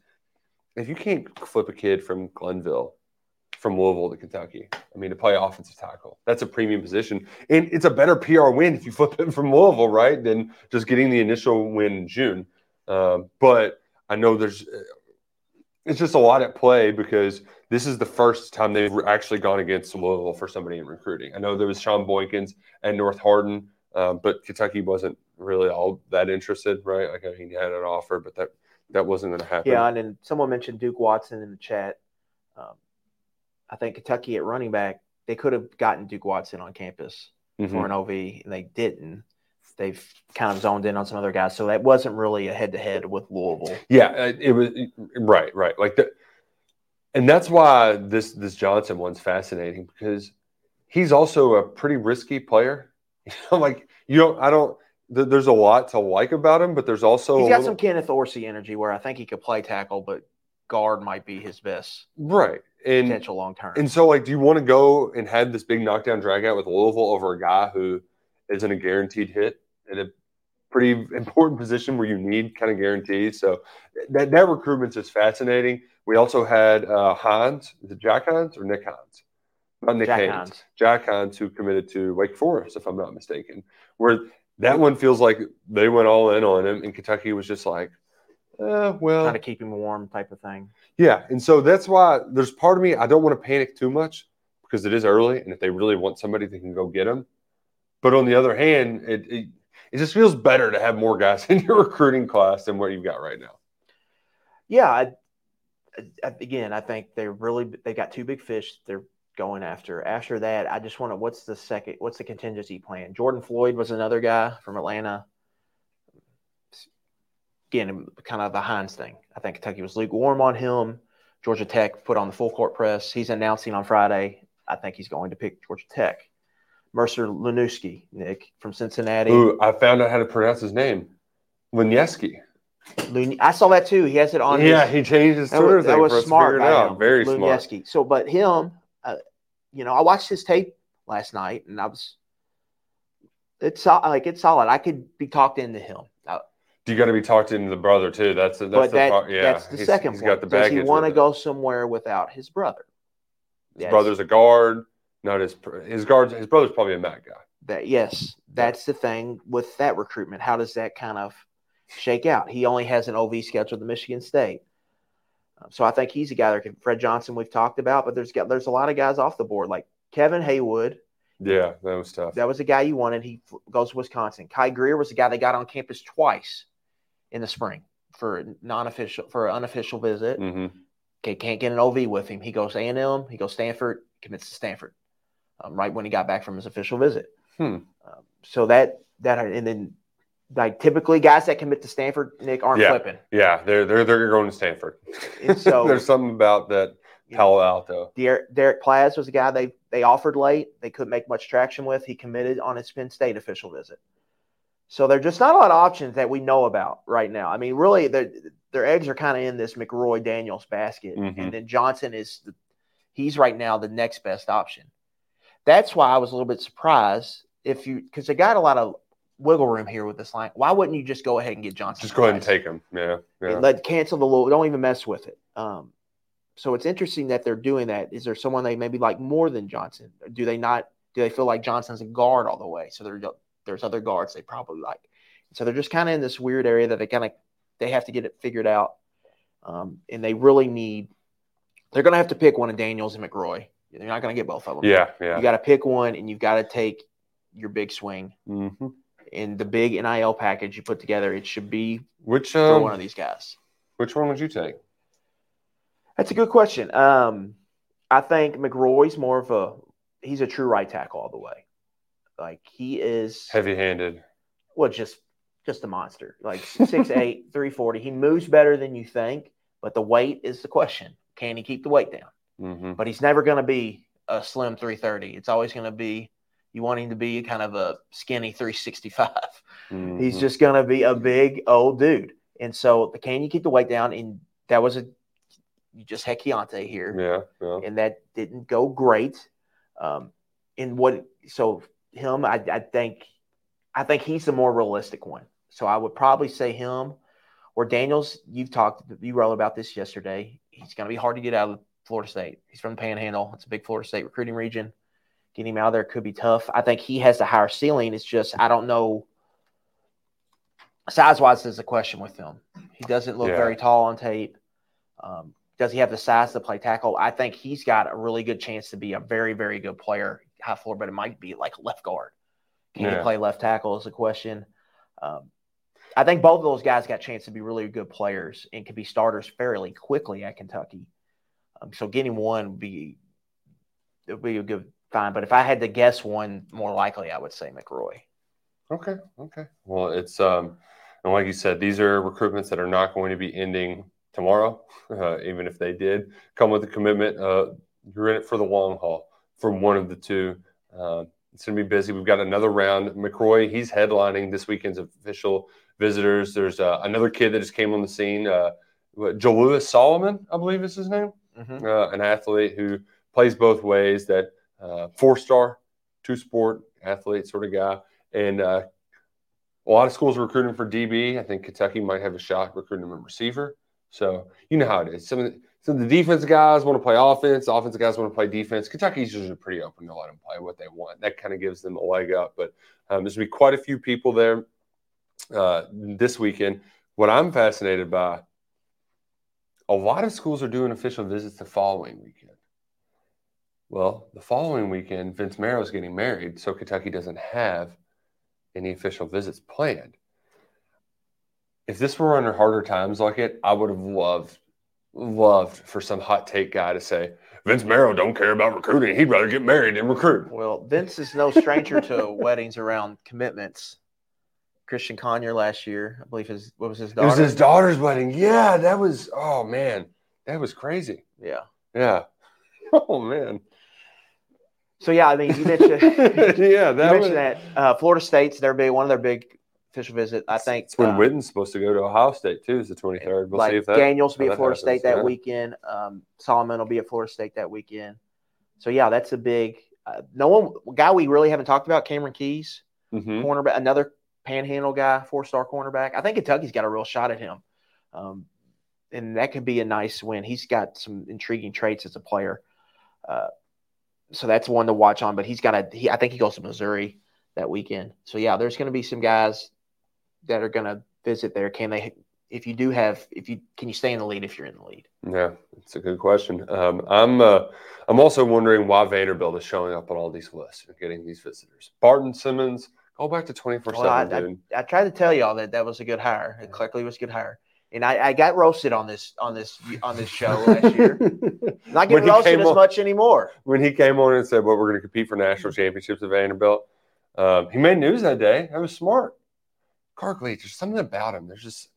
if you can't flip a kid from Glenville, from Louisville to Kentucky, I mean to play offensive tackle, that's a premium position, and it's a better PR win if you flip him from Louisville, right, than just getting the initial win in June. Um, but I know there's it's just a lot at play because this is the first time they've actually gone against Louisville for somebody in recruiting. I know there was Sean Boykins and North Hardin, um, but Kentucky wasn't really all that interested, right? Like I mean, he had an offer, but that that wasn't going to happen. Yeah, and then someone mentioned Duke Watson in the chat. Um, I think Kentucky at running back, they could have gotten Duke Watson on campus Mhm. for an OV, and they didn't. They've kind of zoned in on some other guys, so that wasn't really a head-to-head with Louisville. Yeah, uh, it was right, right. Like the, and that's why this this Johnson one's fascinating because he's also a pretty risky player. You know, like you don't, I don't. th- There's a lot to like about him, but there's also He's got little- some Kenneth Horsey energy where I think he could play tackle, but guard might be his best right. And potential long term. And so, like, do you want to go and have this big knockdown drag out with Louisville over a guy who isn't a guaranteed hit at a pretty important position where you need kind of guarantees. So that that recruitment's just fascinating. We also had uh, Hines, is it Jack Hans or Nick Hans? Not Nick Jack Haynes. Hines. Jack Hans, who committed to Wake Forest, if I'm not mistaken. Where that one feels like they went all in on him, and Kentucky was just like, eh, well, kind of keep him warm type of thing. yeah, and so that's why there's part of me I don't want to panic too much because it is early, and if they really want somebody, they can go get them. But on the other hand, it, it it just feels better to have more guys in your recruiting class than what you've got right now. Yeah, I, I, again, I think they really they got two big fish they're going after. After that, I just want to what's the second what's the contingency plan? Jordan Floyd was another guy from Atlanta. Again, kind of the Hines thing. I think Kentucky was lukewarm on him. Georgia Tech put on the full court press. He's announcing on Friday. I think he's going to pick Georgia Tech. Mercer Lanuski, Nick from Cincinnati. Ooh, I found out how to pronounce his name, Lunieski. Lun- I saw that too. He has it on. Yeah, his, he changed his That Twitter was, thing that was smart. to figure it by out. Very smart. So, but him, uh, you know, I watched his tape last night, and I was, it's like it's solid. I could be talked into him, You got to be talked into the brother too. That's that's but the that, part. Yeah, that's the he's- second He's point. got the Does he want to go somewhere without his brother? His brother's a guard. Not his his guards. His brother's probably a mat guy. That yes, that's the thing with that recruitment. How does that kind of shake out? He only has an OV scheduled to Michigan State, Um, so I think he's a guy that can. Fred Johnson we've talked about, but there's got there's a lot of guys off the board like Kevin Haywood. Yeah, that was tough. That was the guy you wanted. He goes to Wisconsin. Kai Greer was the guy they got on campus twice in the spring for non-official for an unofficial visit. hmm Okay, can't get an OV with him. He goes A and M. He goes Stanford. Commits to Stanford um, right when he got back from his official visit. Hmm. Um, so that that and then like typically guys that commit to Stanford, Nick, aren't Yeah. flipping. Yeah, they're they're they're going to Stanford. And so- there's something about that Palo Alto. Derek, Derek Plaz was a guy they they offered late. They couldn't make much traction with. He committed on his Penn State official visit. So there're just not a lot of options that we know about right now. I mean, really, their their eggs are kind of in this McRoy Daniels basket, Mhm. and then Johnson is the, he's right now the next best option. That's why I was a little bit surprised if you because they got a lot of wiggle room here with this line. Why wouldn't you just go ahead and get Johnson? Just go ahead and take him. Yeah, yeah. let cancel the little. Don't even mess with it. Um, so it's interesting that they're doing that. Is there someone they maybe like more than Johnson? Do they not? Do they feel like Johnson's a guard all the way? So there, there's other guards they probably like. So they're just kind of in this weird area that they kind of they have to get it figured out, um, and they really need. They're going to have to pick one of Daniels and McRoy. You're not going to get both of them. yeah, yeah. You got to pick one, and you've got to take your big swing. hmm And the big NIL package you put together, it should be Which for um, one of these guys. which one would you take? That's a good question. Um, I think McRoy's more of a he's a true right tackle all the way. Like he is Heavy handed. well, just just a monster. Like 6'8", 340. He moves better than you think, but the weight is the question. Can he keep the weight down? hmm But he's never going to be a slim 330. It's always going to be you want him to be kind of a skinny 365. Mm-hmm. He's just going to be a big old dude. And so, can you keep the weight down? And that was a you just had Keontae here yeah, yeah. and that didn't go great. Um, in what so him, I, I think, I think he's the more realistic one. So I would probably say him or Daniels. You've talked, you wrote about this yesterday. He's going to be hard to get out of Florida State. He's from the Panhandle. It's a big Florida State recruiting region. Getting him out of there could be tough. I think he has the higher ceiling. It's just I don't know. Size wise is a question with him. He doesn't look Yeah. very tall on tape. Um, does he have the size to play tackle? I think he's got a really good chance to be a very, very good player, high floor, but it might be like left guard. Can he play left tackle is a question. Um, I think both of those guys got a chance to be really good players and could be starters fairly quickly at Kentucky. Um, so getting one would be it would be a good find. But if I had to guess one, more likely I would say McRoy. Okay, okay. Well, it's um, and like you said, these are recruitments that are not going to be ending tomorrow. Uh, even if they did come with a commitment, uh, you're in it for the long haul for one of the two. Uh, it's going to be busy. We've got another round. McRoy, he's headlining this weekend's official visitors. There's uh, another kid that just came on the scene. Uh, Lewis Solomon, I believe is his name. Mm-hmm. uh, an athlete who plays both ways, that uh, four star, two sport athlete sort of guy. And uh, a lot of schools are recruiting for DB. I think Kentucky might have a shot recruiting a receiver. So you know how it is. Some of the, of the defensive guys want to play offense. The offensive guys want to play defense. Kentucky's usually pretty open to let them play what they want. That kind of gives them a leg up. But um, there's going to be quite a few people there uh, this weekend. What I'm fascinated by, a lot of schools are doing official visits the following weekend. Well, the following weekend, Vince Marrow's getting married, so Kentucky doesn't have any official visits planned. If this were under harder times like it, I would have loved, loved for some hot take guy to say, Vince Marrow don't care about recruiting. He'd rather get married than recruit. Well, Vince is no stranger to weddings around commitments. Christian Conyer last year, I believe his what was his It daughter? was his daughter's wedding. Yeah, that was, oh man, that was crazy. yeah. Yeah. Oh man. So yeah, I mean, you mentioned yeah, you that was mentioned that uh, Florida State's their big one of their big official visit. I think It's when uh, Witten's supposed to go to Ohio State too. Is the twenty third. We'll like see if that. Daniels will be at Florida happens, State that yeah. weekend. Um, Solomon will be at Florida State that weekend. So yeah, that's a big. Uh, no one guy we really haven't talked about Cameron Keys, Mhm. cornerback, another panhandle guy, four star cornerback. I think Kentucky's got a real shot at him, um, and that could be a nice win. He's got some intriguing traits as a player, uh, so that's one to watch on. But he's got a. He, I think he goes to Missouri that weekend. So yeah, there's going to be some guys that are going to visit there. Can they? If you do have, if you can, you stay in the lead if you're in the lead. Yeah, it's a good question. Um, I'm uh, I'm also wondering why Vanderbilt is showing up on all these lists and getting these visitors. Barton Simmons, go back to twenty four seven, dude. I, I tried to tell y'all that that was a good hire. That Clark Lea was a good hire, and I, I got roasted on this on this on this show last year. Not getting roasted as on- much anymore. when he came on and said, "Well, we're going to compete for national championships at Vanderbilt," um, he made news that day. That was smart. Clark there's something about him. There's just,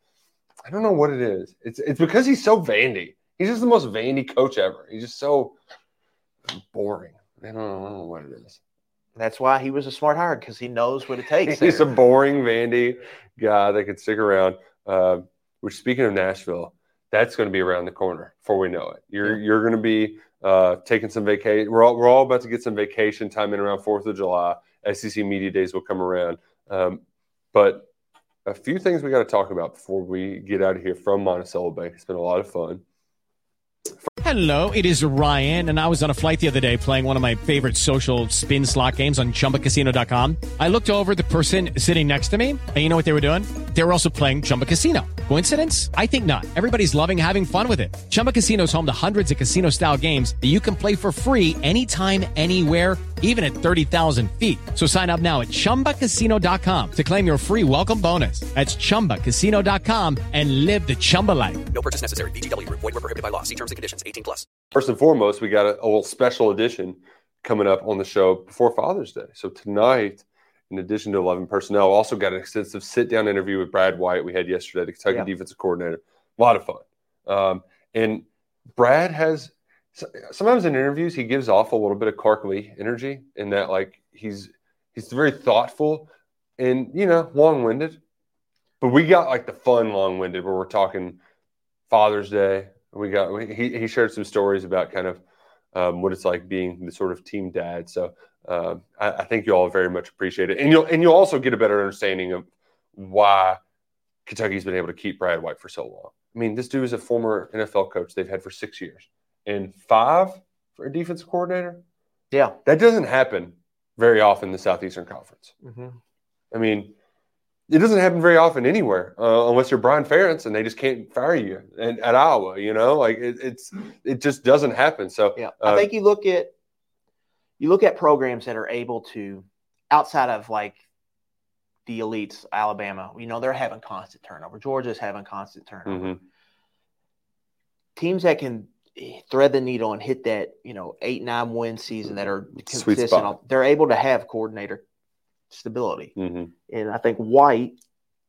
I don't know what it is. It's it's because he's so Vandy. He's just the most Vandy coach ever. He's just so boring. I don't know, I don't know what it is. That's why he was a smart hire because he knows what it takes. He's a boring Vandy guy that could stick around. Uh, which, speaking of Nashville, that's going to be around the corner before we know it. You're you're going to be uh, taking some vacation. We're all we're all about to get some vacation time in around Fourth of July. SEC media days will come around, um, but a few things we got to talk about before we get out of here from Monticello Bank. It's been a lot of fun. Hello, it is Ryan, and I was on a flight the other day playing one of my favorite social spin slot games on chumbacasino.com. I looked over the person sitting next to me, and you know what they were doing? They were also playing Chumba Casino. Coincidence? I think not. Everybody's loving having fun with it. Chumba Casino is home to hundreds of casino style games that you can play for free anytime, anywhere, even at 30,000 feet. So sign up now at chumbacasino.com to claim your free welcome bonus. That's chumbacasino.com and live the Chumba life. No purchase necessary. VGW Group. Void were prohibited by law. See terms and conditions. 18 plus. First and foremost, we got a, a little special edition coming up on the show before Father's Day. So tonight, in addition to 11 personnel, also got an extensive sit-down interview with Brad White we had yesterday, the Kentucky Yeah. defensive coordinator. A lot of fun. Um, and Brad has sometimes in interviews he gives off a little bit of Clark energy in that like he's he's very thoughtful and you know long-winded. But we got like the fun long-winded where we're talking Father's Day. We got he he shared some stories about kind of um, what it's like being the sort of team dad. So um, I, I think you all very much appreciate it, and you'll and you'll also get a better understanding of why Kentucky's been able to keep Brad White for so long. I mean, this dude is a former NFL coach they've had for six years, and five for a defensive coordinator. Yeah. That doesn't happen very often in the Southeastern Conference. Mhm. I mean, it doesn't happen very often anywhere, uh, unless you're Brian Ferentz and they just can't fire you at, at Iowa. You know, like it, it's it just doesn't happen. So Yeah. uh, I think you look at you look at programs that are able to outside of like the elites, Alabama, you know, they're having constant turnover. Georgia's having constant turnover. mhm. Teams that can thread the needle and hit that, you know, eight, nine win season that are consistent, they're able to have coordinator stability. Mhm. And I think White,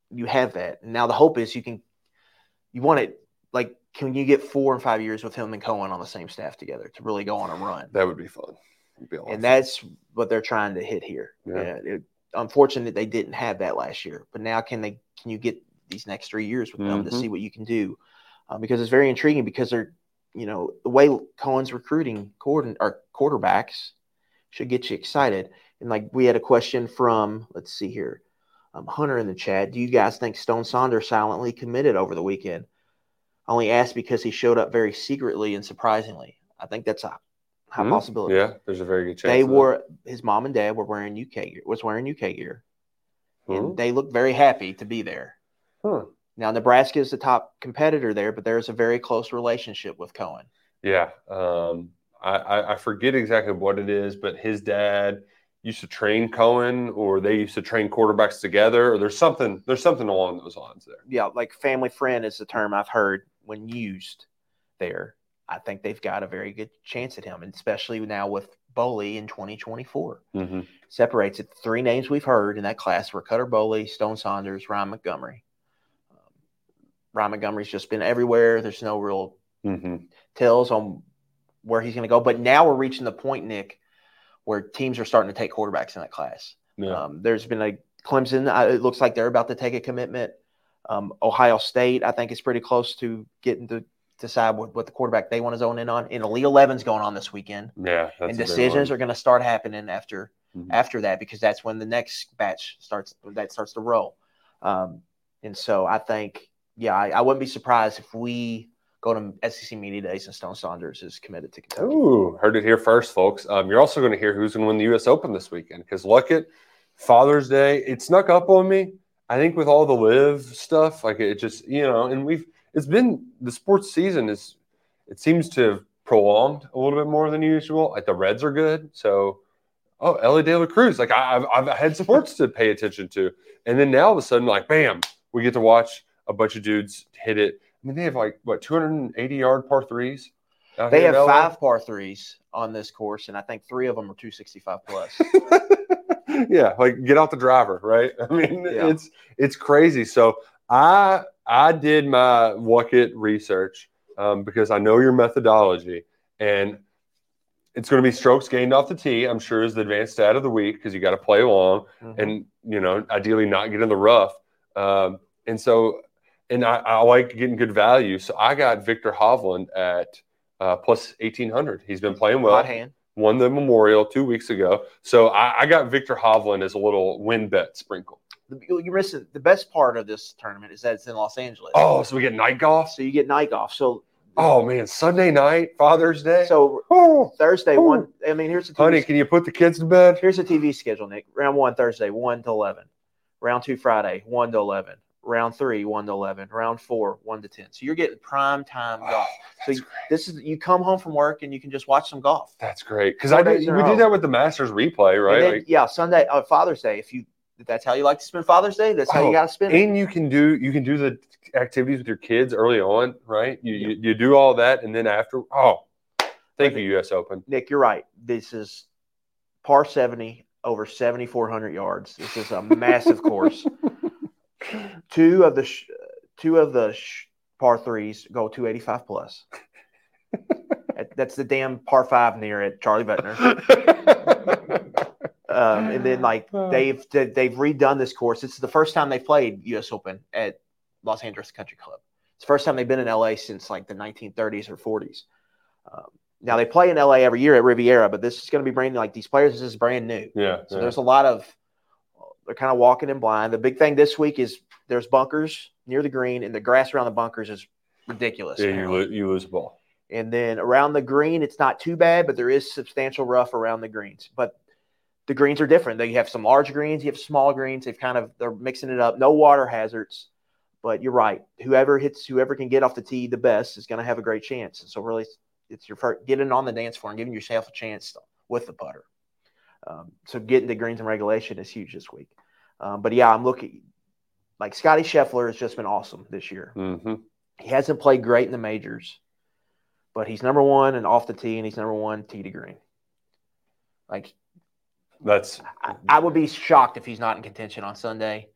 you have that. Now the hope is you can, you want it like, can you get four and five years with him and Coen on the same staff together to really go on a run? that would be fun. Be a lot of and that's what they're trying to hit here. Yeah. Yeah. it, unfortunate they didn't have that last year, but now can they? Can you get these next three years with them to Mhm. see what you can do? Uh, because it's very intriguing. Because they're, you know, the way Coen's recruiting coordin- or quarterbacks should get you excited. And like we had a question from, let's see here, Um, Hunter in the chat. Do you guys think Stone Saunders silently committed over the weekend? I only asked because he showed up very secretly and surprisingly. I think that's a high Hmm, possibility. Yeah, there's a very good chance. They of that. were his mom and dad were wearing UK gear, was wearing UK gear, and Hmm. they looked very happy to be there. Huh. Now Nebraska is the top competitor there, but there's a very close relationship with Coen. Yeah. Um, I, I, forget exactly what it is, but his dad used to train Coen, or they used to train quarterbacks together, or there's something there's something along those lines there. Yeah, like family friend is the term I've heard when used there. I think they've got a very good chance at him, and especially now with Boley in 2024. Mm-hmm. Separates it. Three names we've heard in that class were Cutter Boley, Stone Saunders, Ryan Montgomery. Ryan Montgomery's just been everywhere. There's no real Mm-hmm. tells on where he's going to go. But now we're reaching the point, Nick, where teams are starting to take quarterbacks in that class. Yeah. Um, there's been a Clemson. uh, It looks like they're about to take a commitment. Um, Ohio State, I think, is pretty close to getting to decide what, what the quarterback they want to zone in on. And Elite 11's going on this weekend, yeah. And decisions are going to start happening after Mhm. after that because that's when the next batch starts that starts to roll. Um, and so I think, yeah, I, I wouldn't be surprised if we go to SEC Media Days and Stone Saunders is committed to Kentucky. Ooh, heard it here first, folks. Um, you're also going to hear who's going to win the U.S. Open this weekend because look at Father's Day. It snuck up on me. I think with all the live stuff, like it just you know, and we've it's been the sports season is it seems to have prolonged a little bit more than usual. Like the Reds are good, so oh Elly De La Cruz, like I, I've I've had sports to pay attention to, and then now all of a sudden, like bam, we get to watch a bunch of dudes hit it. I mean, they have like what 280 yard par threes. They have five par threes on this course, and I think three of them are 265 plus. yeah, like get out the driver, right? I mean, Yeah. it's it's crazy. So I I did my Wucket research um, because I know your methodology, and it's going to be strokes gained off the tee. I'm sure is the advanced stat of the week because you got to play long Mhm. and you know ideally not get in the rough. Um, and so, and I, I like getting good value. So I got Viktor Hovland at uh, plus 1800. He's been playing well Hot hand. won the Memorial two weeks ago. So I, I got Viktor Hovland as a little win bet sprinkle. You're missing the best part of this tournament is that it's in Los Angeles. Oh, so we get night golf. so you get night golf. So Oh man, Sunday night, Father's Day. so oh, Thursday Ooh. one. I mean, here's the TV honey, can you put the kids to bed? Here's the TV schedule, Nick. Round one Thursday, one to eleven. Round two Friday, one to eleven. Round three, one to eleven. Round four, one to ten. So you're getting prime time Oh, golf. So you-. This is you come home from work and you can just watch some golf. That's great because I did. days in a We did that with the Masters replay, right? then, Like, yeah, Sunday, uh, Father's Day. If you if that's how you like to spend Father's Day, that's how Oh, you got to spend it. and you can do you can do the activities with your kids early on, right? You you, you do all that, and then after, oh, thank you, U.S. Open. Nick, you're right. This is par seventy over seventy four hundred yards. This is a massive course. Two of the sh- two of the sh- par threes go two eighty five plus. That's the damn par five near at Charlie Vettiner. Um, and then like they've they- they've redone this course. It's the first time they played U.S. Open at Los Angeles Country Club. It's the first time they've been in LA since like the 1930s or 40s. Um, now they play in LA every year at Riviera, but this is going to be brand new. Like these players, this is brand new. yeah, So yeah. there's a lot of they're kind of walking in blind. The big thing this week is there's bunkers near the green, and the grass around the bunkers is ridiculous. yeah, you, lo- you lose the ball. And then around the green, it's not too bad, but there is substantial rough around the greens. But the greens are different. They have some large greens, you have small greens. They've kind of they're mixing it up. No water hazards. But you're right. Whoever hits, whoever can get off the tee the best is going to have a great chance. And so really, it's your first, getting on the dance floor and giving yourself a chance with the putter. Um, so getting the greens and regulation is huge this week. Um, but yeah, I'm looking like Scottie Scheffler has just been awesome this year. hmm He hasn't played great in the majors, but he's number one and off the tee, and he's number one tee to green. Like That's I, I would be shocked if he's not in contention on Sunday.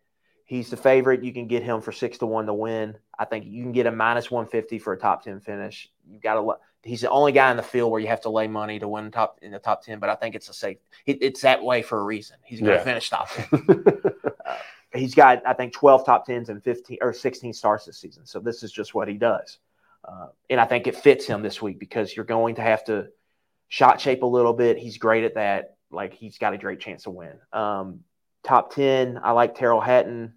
He's the favorite. You can get him for six to one to win. I think you can get a minus one fifty for a top ten finish. You got to. He's the only guy in the field where you have to lay money to win top in the top ten. But I think it's a safe. It, it's that way for a reason. He's going to Yeah. finish top ten. he's got I think 12 top 10s and 15 or 16 starts this season. So this is just what he does. Uh, and I think it fits him this week because you're going to have to shot shape a little bit. He's great at that. Like he's got a great chance to win. Um, top 10, I like Tyrrell Hatton.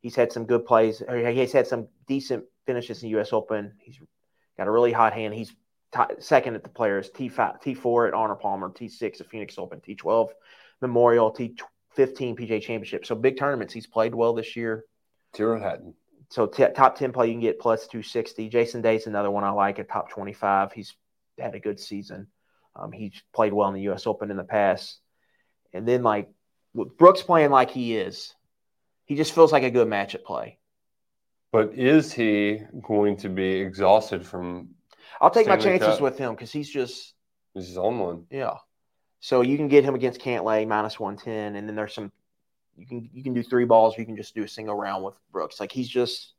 He's had some good plays. He's had some decent finishes in the U.S. Open. He's got a really hot hand. He's t- second at the players T5, T4 at Arnold Palmer, T6 at Phoenix Open, T12 Memorial, T15 PGA Championship. So big tournaments. He's played well this year. Tyrrell Hatton. So t- top 10 play, you can get plus 260. Jason Day's another one I like at top 25. He's had a good season. Um, he's played well in the U.S. Open in the past. And then, like, with Brooks playing like he is, he just feels like a good match at play. But is he going to be exhausted from I'll take my chances Cup. with him because he's just, his own one? yeah. So you can get him against Cantlay minus 110. And then there's some, you can, you can do three balls. Or you can just do a single round with Brooks. Like, he's just,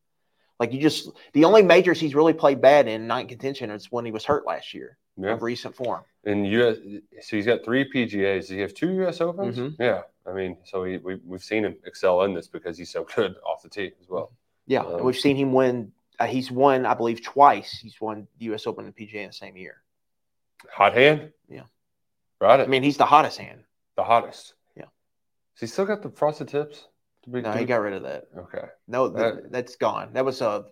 like, you just, the only majors he's really played bad in, not in contention, is when he was hurt last year Yeah. of recent form. And US, so he's got three PGAs. Does he have two US Opens? Mhm. Yeah. I mean, so he, we, we've seen him excel in this because he's so good off the tee as well. Yeah, Um, and we've seen him win. Uh, he's won, I believe, twice. He's won the U.S. Open and PGA in the same year. Hot hand? Yeah. Right. I mean, he's the hottest hand. the hottest. Yeah. Has he still got the frosted tips? To be, No, he got rid of that. Okay. No, th- That- that's gone. That was uh,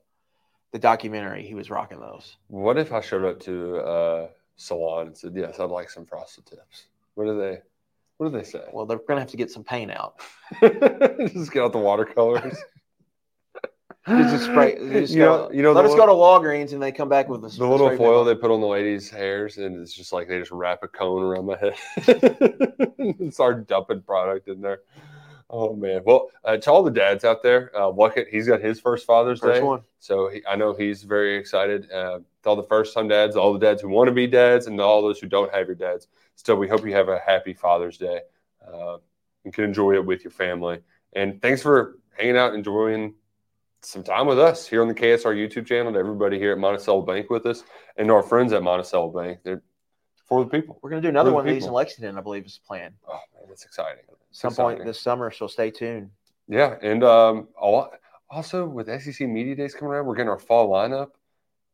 the documentary. He was rocking those. What if I showed up to a salon and said, "Yes, I'd like some frosted tips"? What do they? What do they say? Well, they're gonna have to get some paint out. just get out the watercolors. Just spray. Just you go, know, you know let the us little- go to Walgreens and they come back with the, the little spray foil paint. they put on the ladies' hairs, and it's just like they just wrap a cone around my head it's our dumping product in there. Oh man! Well, uh, to all the dads out there, uh, Luckett, he's got his first Father's First Day, one. so he, I know he's very excited. Uh, to all the first-time dads, all the dads who want to be dads, and all those who don't have your dads. Still, we hope you have a happy Father's Day uh, and can enjoy it with your family. And thanks for hanging out, enjoying some time with us here on the KSR YouTube channel. To everybody here at Monticello Bank with us, and our friends at Monticello Bank, they're for the people. We're gonna do another For the one of these in. Lexington, I believe, is planned. Oh man, that's exciting. It's Some point this summer, so stay tuned. Yeah, and um, a lot- also with SEC Media Days coming around, we're getting our fall lineup.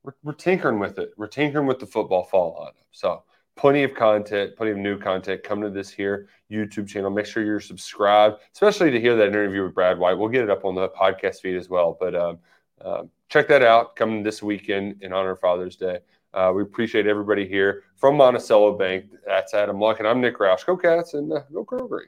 We're, we're tinkering with it. We're tinkering with the football fall lineup. So plenty of content, plenty of new content coming to this here YouTube channel. Make sure you're subscribed, especially to hear that interview with Brad White. We'll get it up on the podcast feed as well. But um, um, check that out coming this weekend in honor of Father's Day. Uh, we appreciate everybody here from Monticello Bank. That's Adam Luck, and I'm Nick Roush. Go Cats and uh, go Green.